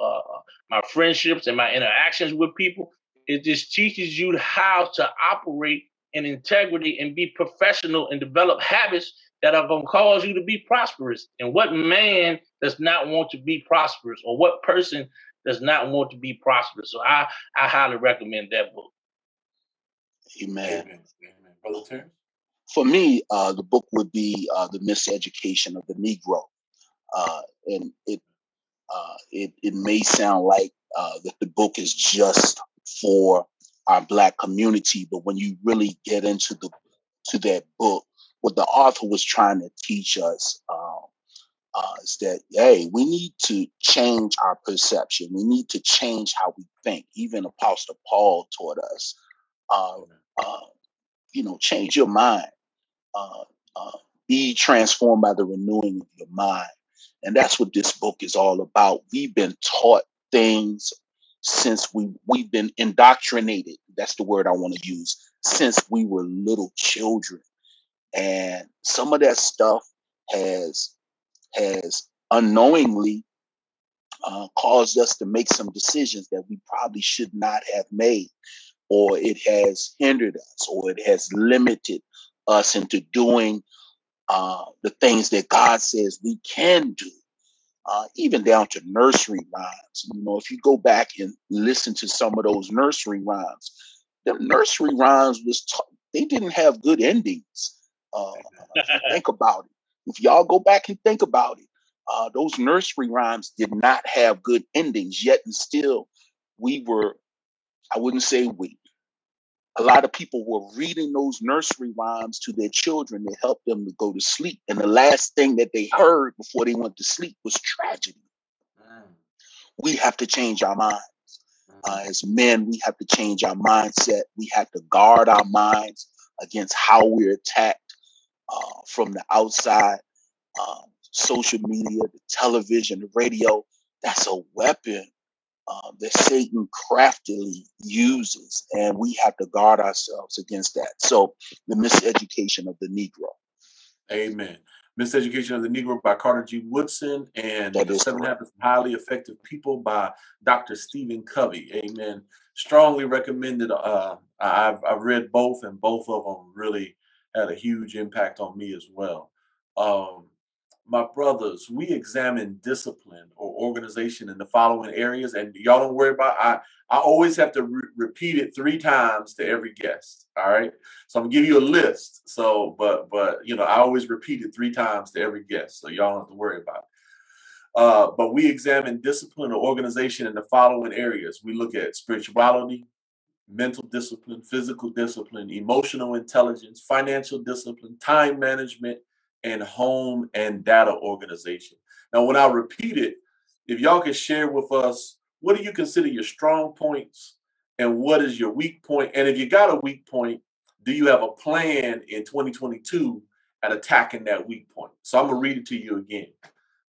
[SPEAKER 5] my friendships and my interactions with people. It just teaches you how to operate in integrity and be professional and develop habits that are going to cause you to be prosperous. And what man does not want to be prosperous, or what person does not want to be prosperous? So I, I highly recommend that book.
[SPEAKER 4] Amen. Amen. Brother Terrence? For me, uh, the book would be uh, The Miseducation of the Negro. Uh, and it, uh, it, it may sound like uh, that the book is just for our black community, but when you really get into the to that book, what the author was trying to teach us uh, is that hey, we need to change our perception. We need to change how we think. Even Apostle Paul taught us, uh, uh, you know, change your mind. Uh, uh, be transformed by the renewing of your mind, and that's what this book is all about. We've been taught things since we we've been indoctrinated. That's the word I want to use. Since we were little children and some of that stuff has has unknowingly uh, caused us to make some decisions that we probably should not have made, or it has hindered us, or it has limited us into doing uh, the things that God says we can do. Uh, even down to nursery rhymes. You know, if you go back and listen to some of those nursery rhymes, the nursery rhymes was t- they didn't have good endings. Uh, think about it. If y'all go back and think about it, uh, those nursery rhymes did not have good endings, yet and still we were, I wouldn't say we, a lot of people were reading those nursery rhymes to their children to help them to go to sleep. And the last thing that they heard before they went to sleep was tragedy. Mm. We have to change our minds. Uh, mm. as men, we have to change our mindset. We have to guard our minds against how we're attacked uh, from the outside, um, social media, the television, the radio. That's a weapon uh, that Satan craftily uses, and we have to guard ourselves against that. So, the miseducation of the Negro.
[SPEAKER 1] Amen. Miseducation of the Negro by Carter G. Woodson and The Seven Habits of Highly Effective People by Dr. Stephen Covey. Amen. Strongly recommended. Uh, I've, I've read both, and both of them really had a huge impact on me as well. Um, my brothers, we examine discipline or organization in the following areas, and y'all don't worry about. I I always have to re- repeat it three times to every guest. All right, so I'm gonna give you a list. So, but but you know, I always repeat it three times to every guest, so y'all don't have to worry about it. Uh, but we examine discipline or organization in the following areas. We look at spirituality, mental discipline, physical discipline, emotional intelligence, financial discipline, time management, and home and data organization. Now, when I repeat it, if y'all can share with us what do you consider your strong points and what is your weak point? And if you got a weak point, do you have a plan in 2022 at attacking that weak point? So I'm gonna read it to you again.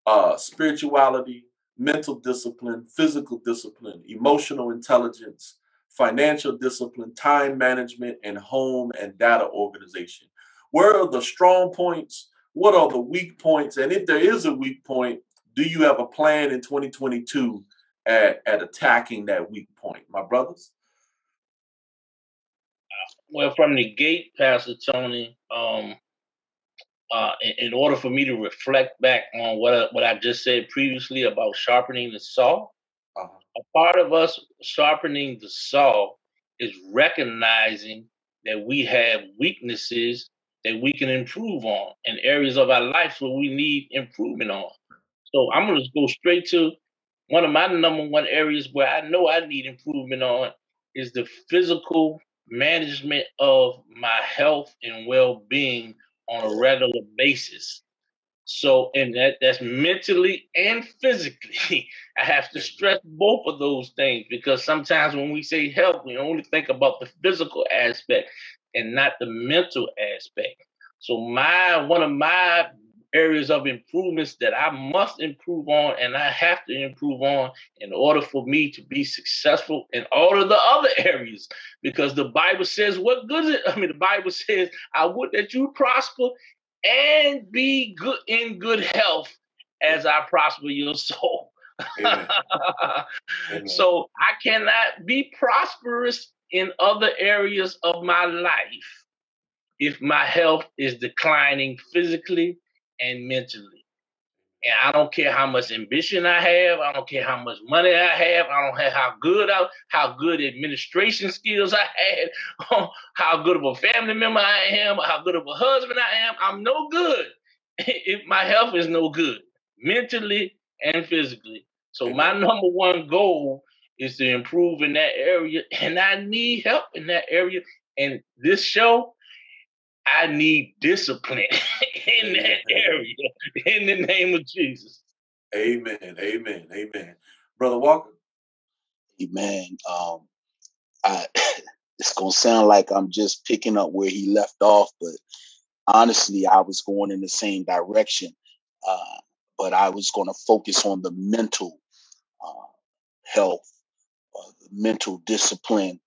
[SPEAKER 1] Uh, spirituality, mental discipline, physical discipline, emotional intelligence, financial discipline, time management, and home and data organization. Where are the strong points? What are the weak points? And if there is a weak point, do you have a plan in 2022 at, at attacking that weak point, my brothers?
[SPEAKER 5] Well, from the gate, Pastor Tony, um, uh, in, in, order for me to reflect back on what I, what I just said previously about sharpening the saw. A part of us sharpening the saw is recognizing that we have weaknesses that we can improve on and areas of our life where we need improvement on. So I'm going to go straight to one of my number one areas where I know I need improvement on is the physical management of my health and well-being on a regular basis. So, and that that's mentally and physically. I have to stress both of those things because sometimes when we say health, we only think about the physical aspect and not the mental aspect. So, my one of my areas of improvements that I must improve on and I have to improve on in order for me to be successful in all of the other areas. Because the Bible says, what good is it? I mean, the Bible says, I would that you prosper and be good in good health as I prosper your soul. Amen. Amen. So I cannot be prosperous in other areas of my life if my health is declining physically and mentally. And I don't care how much ambition I have. I don't care how much money I have. I don't have how good I, how good administration skills I had, um, how good of a family member I am, how good of a husband I am. I'm no good if my health is no good, mentally and physically. So my number one goal is to improve in that area, and I need help in that area. And this show I need discipline in that area in the name of Jesus.
[SPEAKER 1] Amen. Amen. Amen. Brother Walker.
[SPEAKER 4] Amen. Um, I it's gonna sound like I'm just picking up where he left off, but honestly, I was going in the same direction. Uh, but I was going to focus on the mental uh, health, uh, mental discipline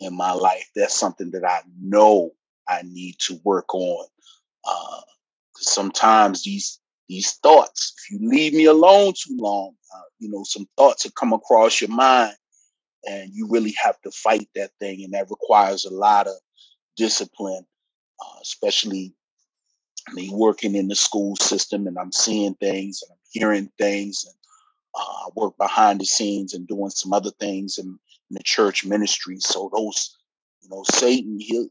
[SPEAKER 4] in my life. That's something that I know I need to work on. Sometimes these these thoughts, if you leave me alone too long, uh, you know, some thoughts have come across your mind, and you really have to fight that thing, and that requires a lot of discipline, uh, especially me working in the school system, and I'm seeing things and I'm hearing things, and uh, I work behind the scenes and doing some other things in, in the church ministry. So those, you know, Satan, he'll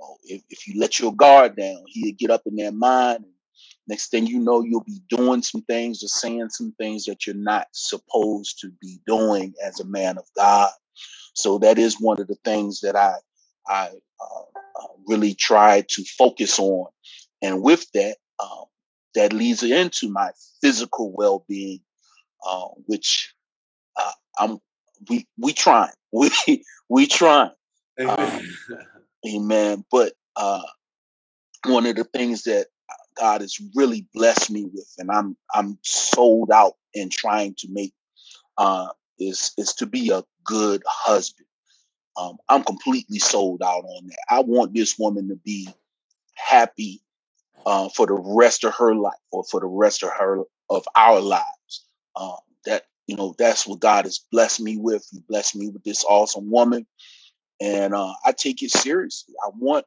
[SPEAKER 4] know, if, if you let your guard down, he'll get up in their mind. Next thing you know, you'll be doing some things or saying some things that you're not supposed to be doing as a man of God. So that is one of the things that I I uh, uh, really try to focus on, and with that, um, that leads into my physical well-being, uh, which uh, I'm we we trying we we trying. Um, Amen. But uh, one of the things that God has really blessed me with, and I'm I'm sold out in trying to make, uh, is is to be a good husband. Um, I'm completely sold out on that. I want this woman to be happy uh, for the rest of her life, or for the rest of her of our lives. Um, that you know, that's what God has blessed me with. He blessed me with this awesome woman, and uh, I take it seriously. I want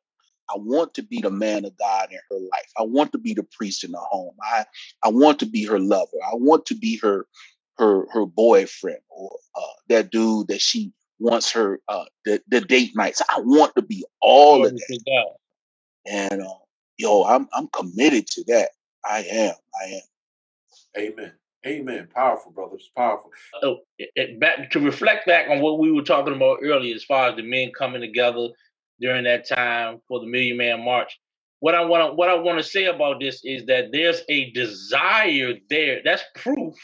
[SPEAKER 4] I want to be the man of God in her life. I want to be the priest in the home. I I want to be her lover. I want to be her her her boyfriend or uh, that dude that she wants her uh, the the date nights. I want to be all of that. And uh, yo, I'm I'm committed to that. I am. I am.
[SPEAKER 1] Amen. Amen. Powerful, brothers. Powerful.
[SPEAKER 5] It, back to reflect back on what we were talking about earlier, as far as the men coming together during that time for the Million Man March. What I want to what I want to say about this is that there's a desire there. That's proof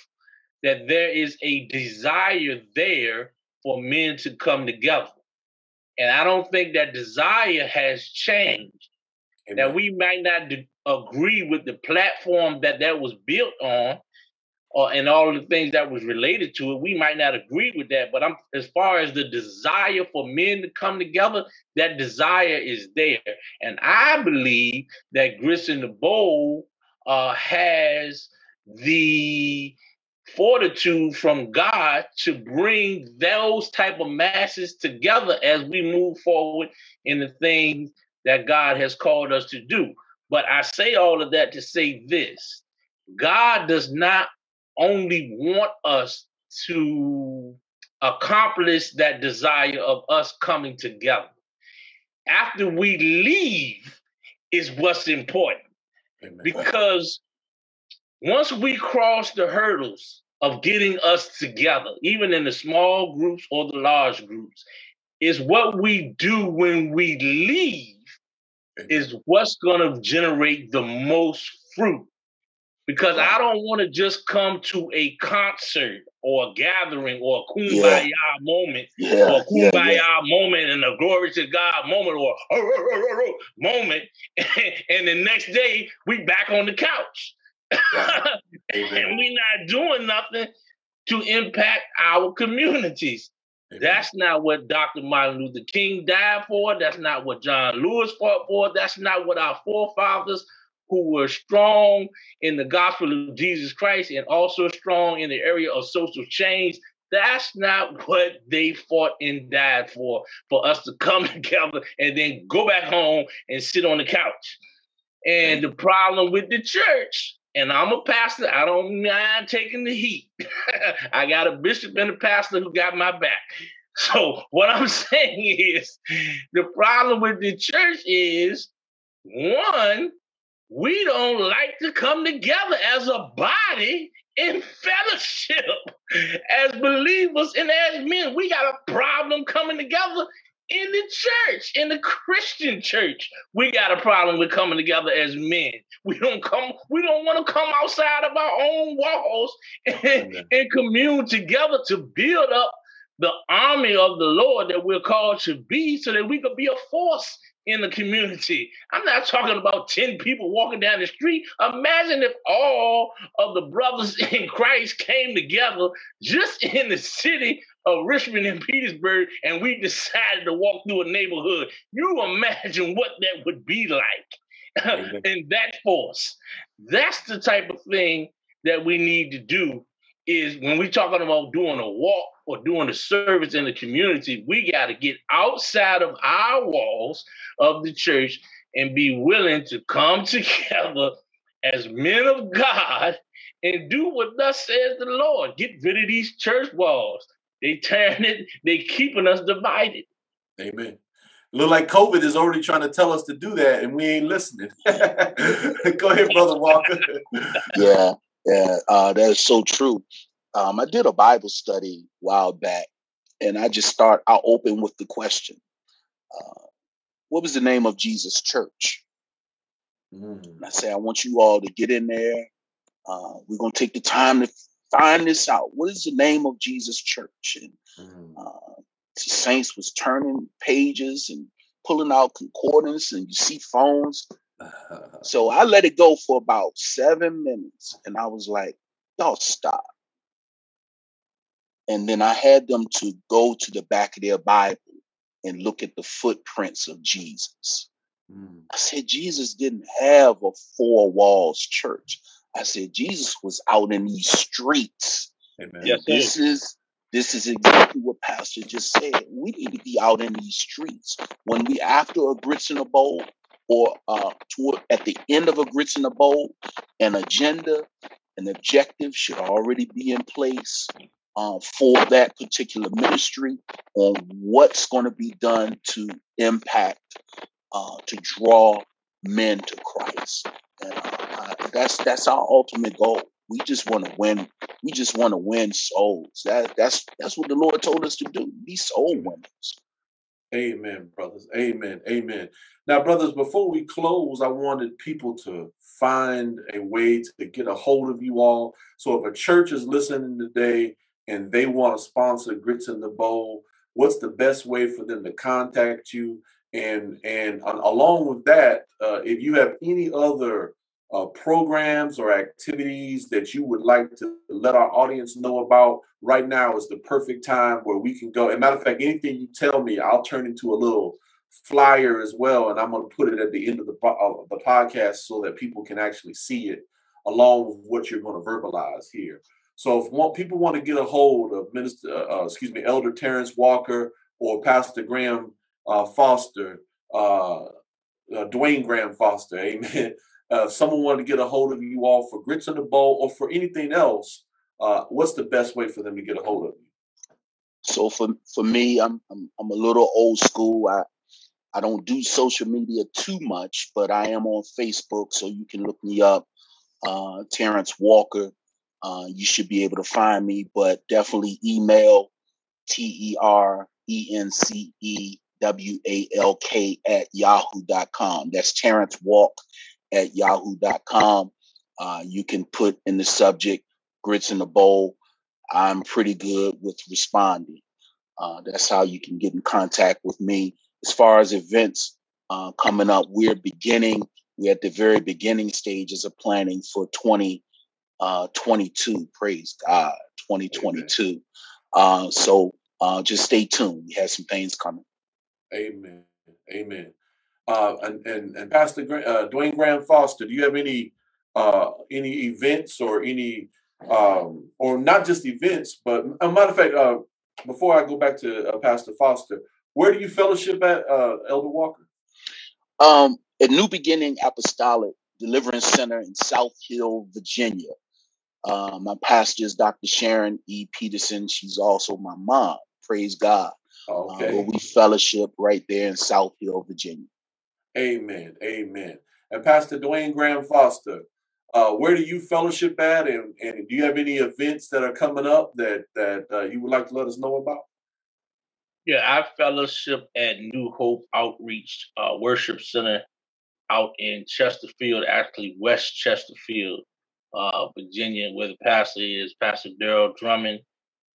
[SPEAKER 5] that there is a desire there for men to come together. And I don't think that desire has changed. Amen. That we might not de- agree with the platform that that was built on, or and all the things that was related to it. We might not agree with that, but I'm as far as the desire for men to come together, that desire is there, and I believe that Grits in the Bowl uh, has the fortitude from God to bring those type of masses together as we move forward in the things that God has called us to do. But I say all of that to say this God does not only want us to accomplish that desire of us coming together. After we leave, is what's important. Amen. Because once we cross the hurdles of getting us together, even in the small groups or the large groups, is what we do when we leave is what's going to generate the most fruit. Because I don't want to just come to a concert or a gathering or a kumbaya yeah. moment yeah. or a kumbaya yeah, moment and a glory to God moment or moment. and the next day we back on the couch. and we're not doing nothing to impact our communities. Amen. That's not what Dr. Martin Luther King died for. That's not what John Lewis fought for. That's not what our forefathers, who were strong in the gospel of Jesus Christ and also strong in the area of social change, that's not what they fought and died for, for us to come together and then go back home and sit on the couch. And the problem with the church and I'm a pastor. I don't mind taking the heat. I got a bishop and a pastor who got my back. So what I'm saying is the problem with the church is one, we don't like to come together as a body in fellowship as believers and as men. We got a problem coming together in the church, in the Christian church, we got a problem with coming together as men. We don't come, we don't want to come outside of our own walls and, and commune together to build up the army of the Lord that we're called to be so that we could be a force in the community. I'm not talking about 10 people walking down the street. Imagine if all of the brothers in Christ came together just in the city of Richmond and Petersburg and we decided to walk through a neighborhood. You imagine what that would be like in that force. That's the type of thing that we need to do is when we're talking about doing a walk or doing a service in the community, we got to get outside of our walls of the church and be willing to come together as men of God and do what thus says the Lord. Get rid of these church walls. They tearing it, they keeping us divided.
[SPEAKER 1] Amen. Look like COVID is already trying to tell us to do that, and we ain't listening. Go ahead, brother Walker.
[SPEAKER 4] yeah, yeah, uh, that is so true. Um, I did a Bible study a while back, and I just start. I'll open with the question: uh, What was the name of Jesus' church? Mm. I say, I want you all to get in there. Uh, we're gonna take the time to find this out. What is the name of Jesus' church? And mm. uh, the saints was turning pages and pulling out concordance, and you see phones. so I let it go for about seven minutes, and I was like, "Y'all stop." And then I had them to go to the back of their Bible and look at the footprints of Jesus. Mm. I said, Jesus didn't have a four walls church. I said, Jesus was out in these streets. Amen. Yes, this is this is exactly what Pastor just said. We need to be out in these streets. When we after a grits in a bowl, or uh, toward at the end of a grits in a bowl, an agenda, an objective should already be in place uh, for that particular ministry on what's going to be done to impact, uh, to draw men to Christ. And uh, that's that's our ultimate goal. We just want to win. We just want to win souls. That that's that's what the Lord told us to do. Be soul winners.
[SPEAKER 1] Amen, brothers. Amen. Amen. Now, brothers, before we close, I wanted people to find a way to get a hold of you all. So if a church is listening today and they want to sponsor Grits in the Bowl, what's the best way for them to contact you? And and uh, along with that, uh, if you have any other uh, programs or activities that you would like to let our audience know about, right now is the perfect time where we can go. And matter of fact, anything you tell me, I'll turn into a little flyer as well, and I'm going to put it at the end of the, uh, the podcast so that people can actually see it along with what you're going to verbalize here. So if one, people want to get a hold of Minister, uh, uh excuse me, Elder Terrence Walker or Pastor Graham uh, Foster, uh, Dwayne Graham Foster, Amen uh, someone wanted to get a hold of you all for grits in the bowl or for anything else, uh, what's the best way for them to get a hold of you?
[SPEAKER 4] So for for me, I'm I'm, I'm a little old school. I I don't do social media too much, but I am on Facebook, so you can look me up, uh, Terrence Walker. Uh, you should be able to find me, but definitely email T E R E N C E W A L K at yahoo.com. That's Terrence Walk at yahoo.com. Uh, you can put in the subject grits in the bowl. I'm pretty good with responding. Uh, that's how you can get in contact with me. As far as events uh, coming up, we're beginning, we're at the very beginning stages of planning for 2022. Uh, 22. praise God, 2022. Uh, so uh, just stay tuned. We have some things coming.
[SPEAKER 1] Amen. Amen. Uh, and, and, and Pastor uh, Dwayne Graham Foster, do you have any uh, any events or any um, or not just events, but a matter of fact, uh, before I go back to uh, Pastor Foster, where do you fellowship at, uh, Elder Walker?
[SPEAKER 4] Um, at New Beginning Apostolic Deliverance Center in South Hill, Virginia. Uh, my pastor is Dr. Sharon E. Peterson. She's also my mom. Praise God. Okay. Uh, we fellowship right there in South Hill, Virginia.
[SPEAKER 1] Amen. Amen. And Pastor Dwayne Graham Foster, uh, where do you fellowship at, and, and do you have any events that are coming up that that uh, you would like to let us know about?
[SPEAKER 5] Yeah, I fellowship at New Hope Outreach uh, Worship Center out in Chesterfield, actually West Chesterfield, uh, Virginia, where the pastor is Pastor Daryl Drummond,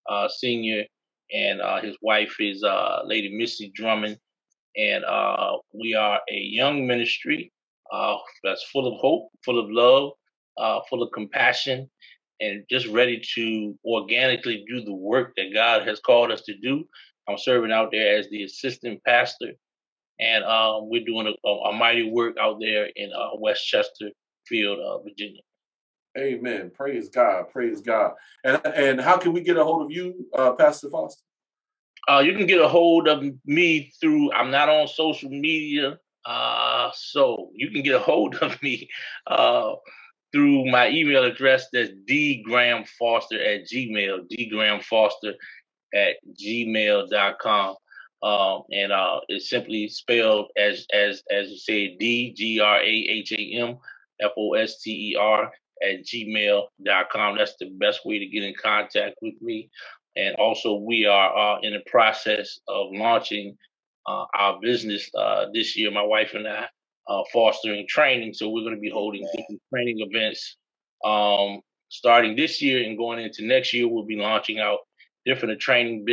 [SPEAKER 5] uh, Senior, and uh, his wife is Lady Missy Drummond and uh, we are a young ministry uh, that's full of hope, full of love, uh, full of compassion, and just ready to organically do the work that God has called us to do. I'm serving out there as the assistant pastor, and um, we're doing a, a, mighty work out there in uh, West Chesterfield, uh, Virginia.
[SPEAKER 1] Amen. Praise God. Praise God. And and how can we get a hold of you, uh, Pastor Foster?
[SPEAKER 5] Uh, you can get a hold of me through, I'm not on social media. Uh, so you can get a hold of me uh, through my email address that's dgrahamfoster at gmail, dgrahamfoster at gmail.com. Um, and uh, it's simply spelled as as as you say D G R A H A M F O S T E R at gmail.com. That's the best way to get in contact with me. And also, we are uh, in the process of launching uh, our business uh, this year. My wife and I uh, fostering training, so we're going to be holding different training events um, starting this year and going into next year. We'll be launching out different training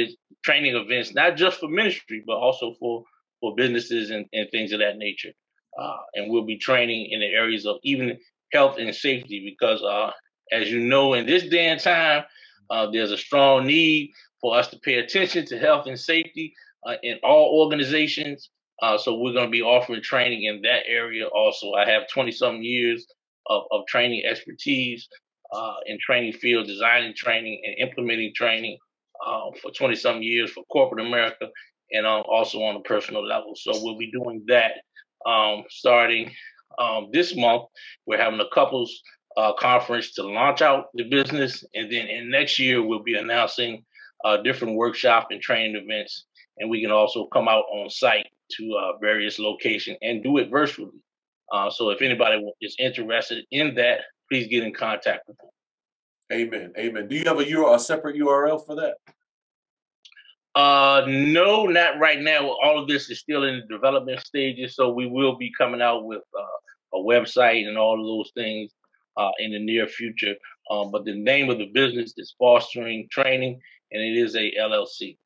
[SPEAKER 5] training events, not just for ministry, but also for for businesses and, and things of that nature. Uh, and we'll be training in the areas of even health and safety because, uh, as you know, in this day and time, uh, there's a strong need for us to pay attention to health and safety uh, in all organizations. Uh, so we're going to be offering training in that area also. I have 20 some years of, of training expertise uh, in training field, designing training and implementing training uh, for 20 some years for corporate America and um, also on a personal level. So we'll be doing that um, starting um, this month. We're having a couples uh, conference to launch out the business, and then in next year we'll be announcing uh, different workshop and training events, and we can also come out on site to uh, various locations and do it virtually. Uh, so if anybody is interested in that, please get in contact with them.
[SPEAKER 1] Amen. Amen. Do you have a, URL, a separate URL for that?
[SPEAKER 5] Uh, no, not right now. All of this is still in the development stages, so we will be coming out with uh, a website and all of those things uh, in the near future. Um, but the name of the business is Fostering Training, and it is a LLC.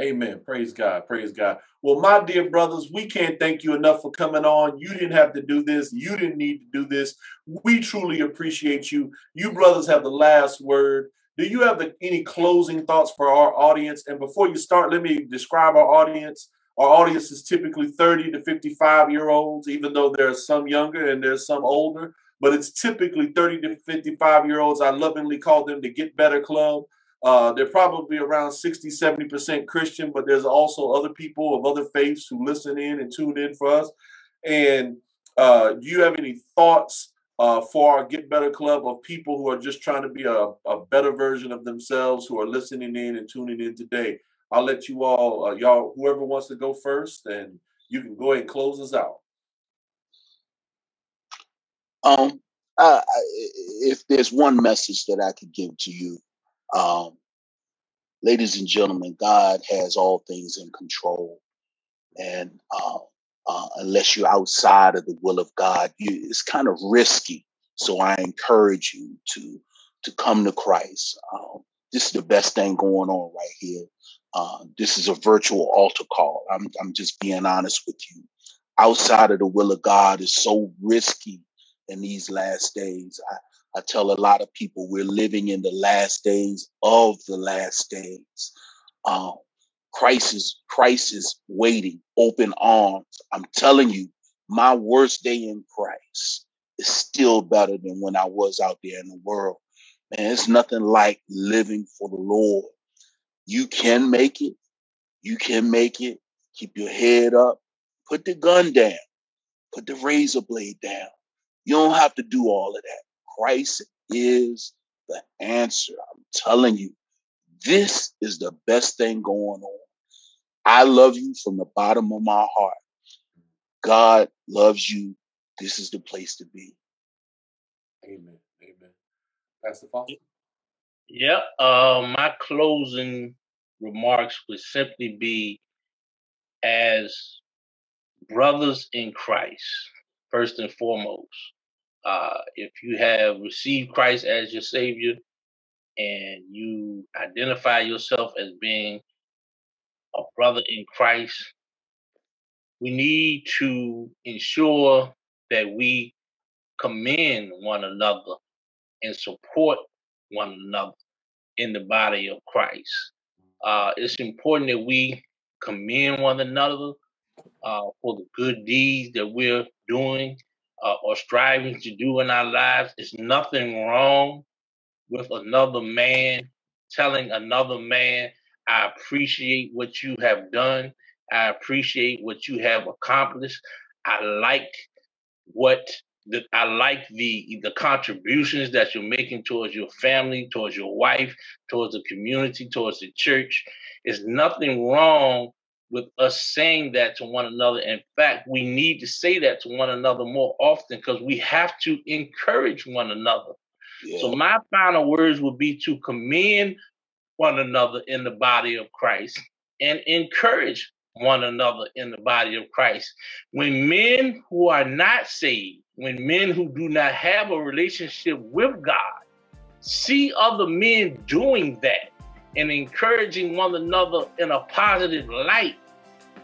[SPEAKER 1] Amen. Praise God. Praise God. Well, my dear brothers, we can't thank you enough for coming on. You didn't have to do this. You didn't need to do this. We truly appreciate you. You brothers have the last word. Do you have the, any closing thoughts for our audience? And before you start, let me describe our audience. Our audience is typically 30 to 55 year olds, even though there are some younger and there's some older, but it's typically 30 to 55 year olds. I lovingly call them the Get Better Club. Uh, they're probably around 60, 70% Christian, but there's also other people of other faiths who listen in and tune in for us. And uh, do you have any thoughts uh, for our Get Better Club of people who are just trying to be a, a better version of themselves who are listening in and tuning in today? I'll let you all, uh, y'all, whoever wants to go first, and you can go ahead and close us out.
[SPEAKER 4] Um, uh, if there's one message that I could give to you, um, ladies and gentlemen, God has all things in control. And uh, uh, unless you're outside of the will of God, you, it's kind of risky. So I encourage you to to come to Christ. Um, this is the best thing going on right here. Uh, this is a virtual altar call. I'm, I'm just being honest with you. Outside of the will of God is so risky in these last days. I, I tell a lot of people we're living in the last days of the last days. Um, Christ is, Christ is waiting, open arms. I'm telling you, my worst day in Christ is still better than when I was out there in the world. And it's nothing like living for the Lord. You can make it. You can make it. Keep your head up. Put the gun down. Put the razor blade down. You don't have to do all of that. Christ is the answer. I'm telling you, this is the best thing going on. I love you from the bottom of my heart. God loves you. This is the place to be.
[SPEAKER 1] Amen. Amen. Pastor Foster?
[SPEAKER 5] Yep. Uh, my closing remarks would simply be as brothers in Christ, first and foremost. Uh, if you have received Christ as your Savior and you identify yourself as being a brother in Christ, we need to ensure that we commend one another and support one another in the body of Christ. Uh, it's important that we commend one another uh, for the good deeds that we're doing uh, or striving to do in our lives. There's nothing wrong with another man telling another man, I appreciate what you have done. I appreciate what you have accomplished. I like what the, I like the the contributions that you're making towards your family, towards your wife, towards the community, towards the church. There's nothing wrong with us saying that to one another. In fact, we need to say that to one another more often because we have to encourage one another. Yeah. So my final words would be to commend one another in the body of Christ and encourage one another in the body of Christ. When men who are not saved, when men who do not have a relationship with God see other men doing that and encouraging one another in a positive light,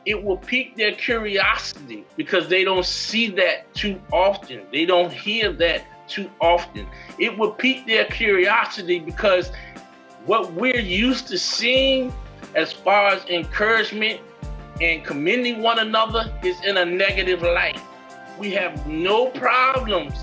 [SPEAKER 5] it will pique their curiosity because they don't see that too often. They don't hear that too often. It will pique their curiosity because what we're used to seeing as far as encouragement and commending one another is in a negative light. We have no problems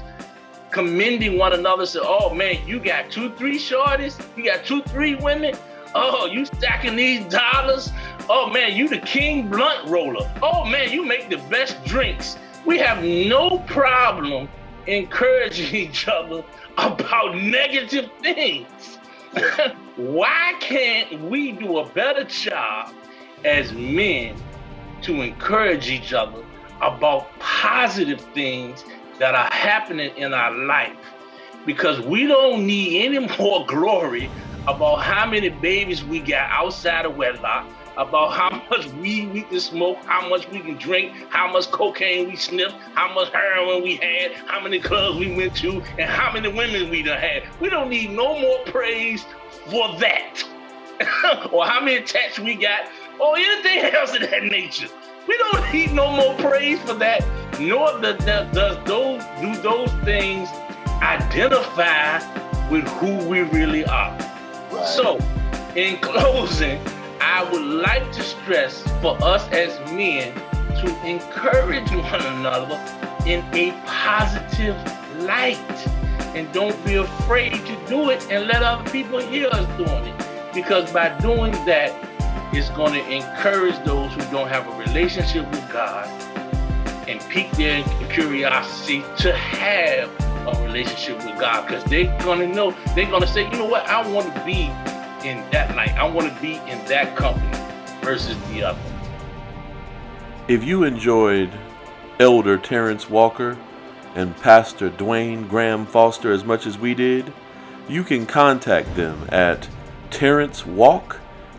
[SPEAKER 5] commending one another. Say, oh man, you got two, three shorties, you got two, three women. Oh, you stacking these dollars. Oh man, you the king blunt roller. Oh man, you make the best drinks. We have no problem encouraging each other about negative things. Why can't we do a better job as men to encourage each other about positive things that are happening in our life? Because we don't need any more glory about how many babies we got outside of wedlock, about how much weed we can smoke, how much we can drink, how much cocaine we sniffed, how much heroin we had, how many clubs we went to, and how many women we done had. We don't need no more praise for that. or how many texts we got, or anything else of that nature. We don't need no more praise for that, nor does, does those do those things identify with who we really are. Right. So, in closing, I would like to stress for us as men to encourage one another in a positive light. And don't be afraid to do it and let other people hear us doing it. Because by doing that, it's going to encourage those who don't have a relationship with God and pique their curiosity to have a relationship with God. Because they're going to know, they're going to say, you know what, I want to be in that light. I want to be in that company versus the other.
[SPEAKER 1] If you enjoyed Elder Terrence Walker and Pastor Dwayne Graham Foster as much as we did, you can contact them at terrencewalk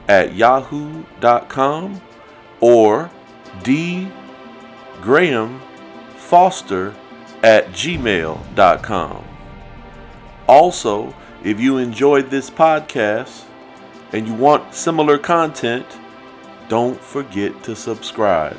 [SPEAKER 1] at yahoo.com or d graham foster at gmail.com. Also, if you enjoyed this podcast and you want similar content, don't forget to subscribe.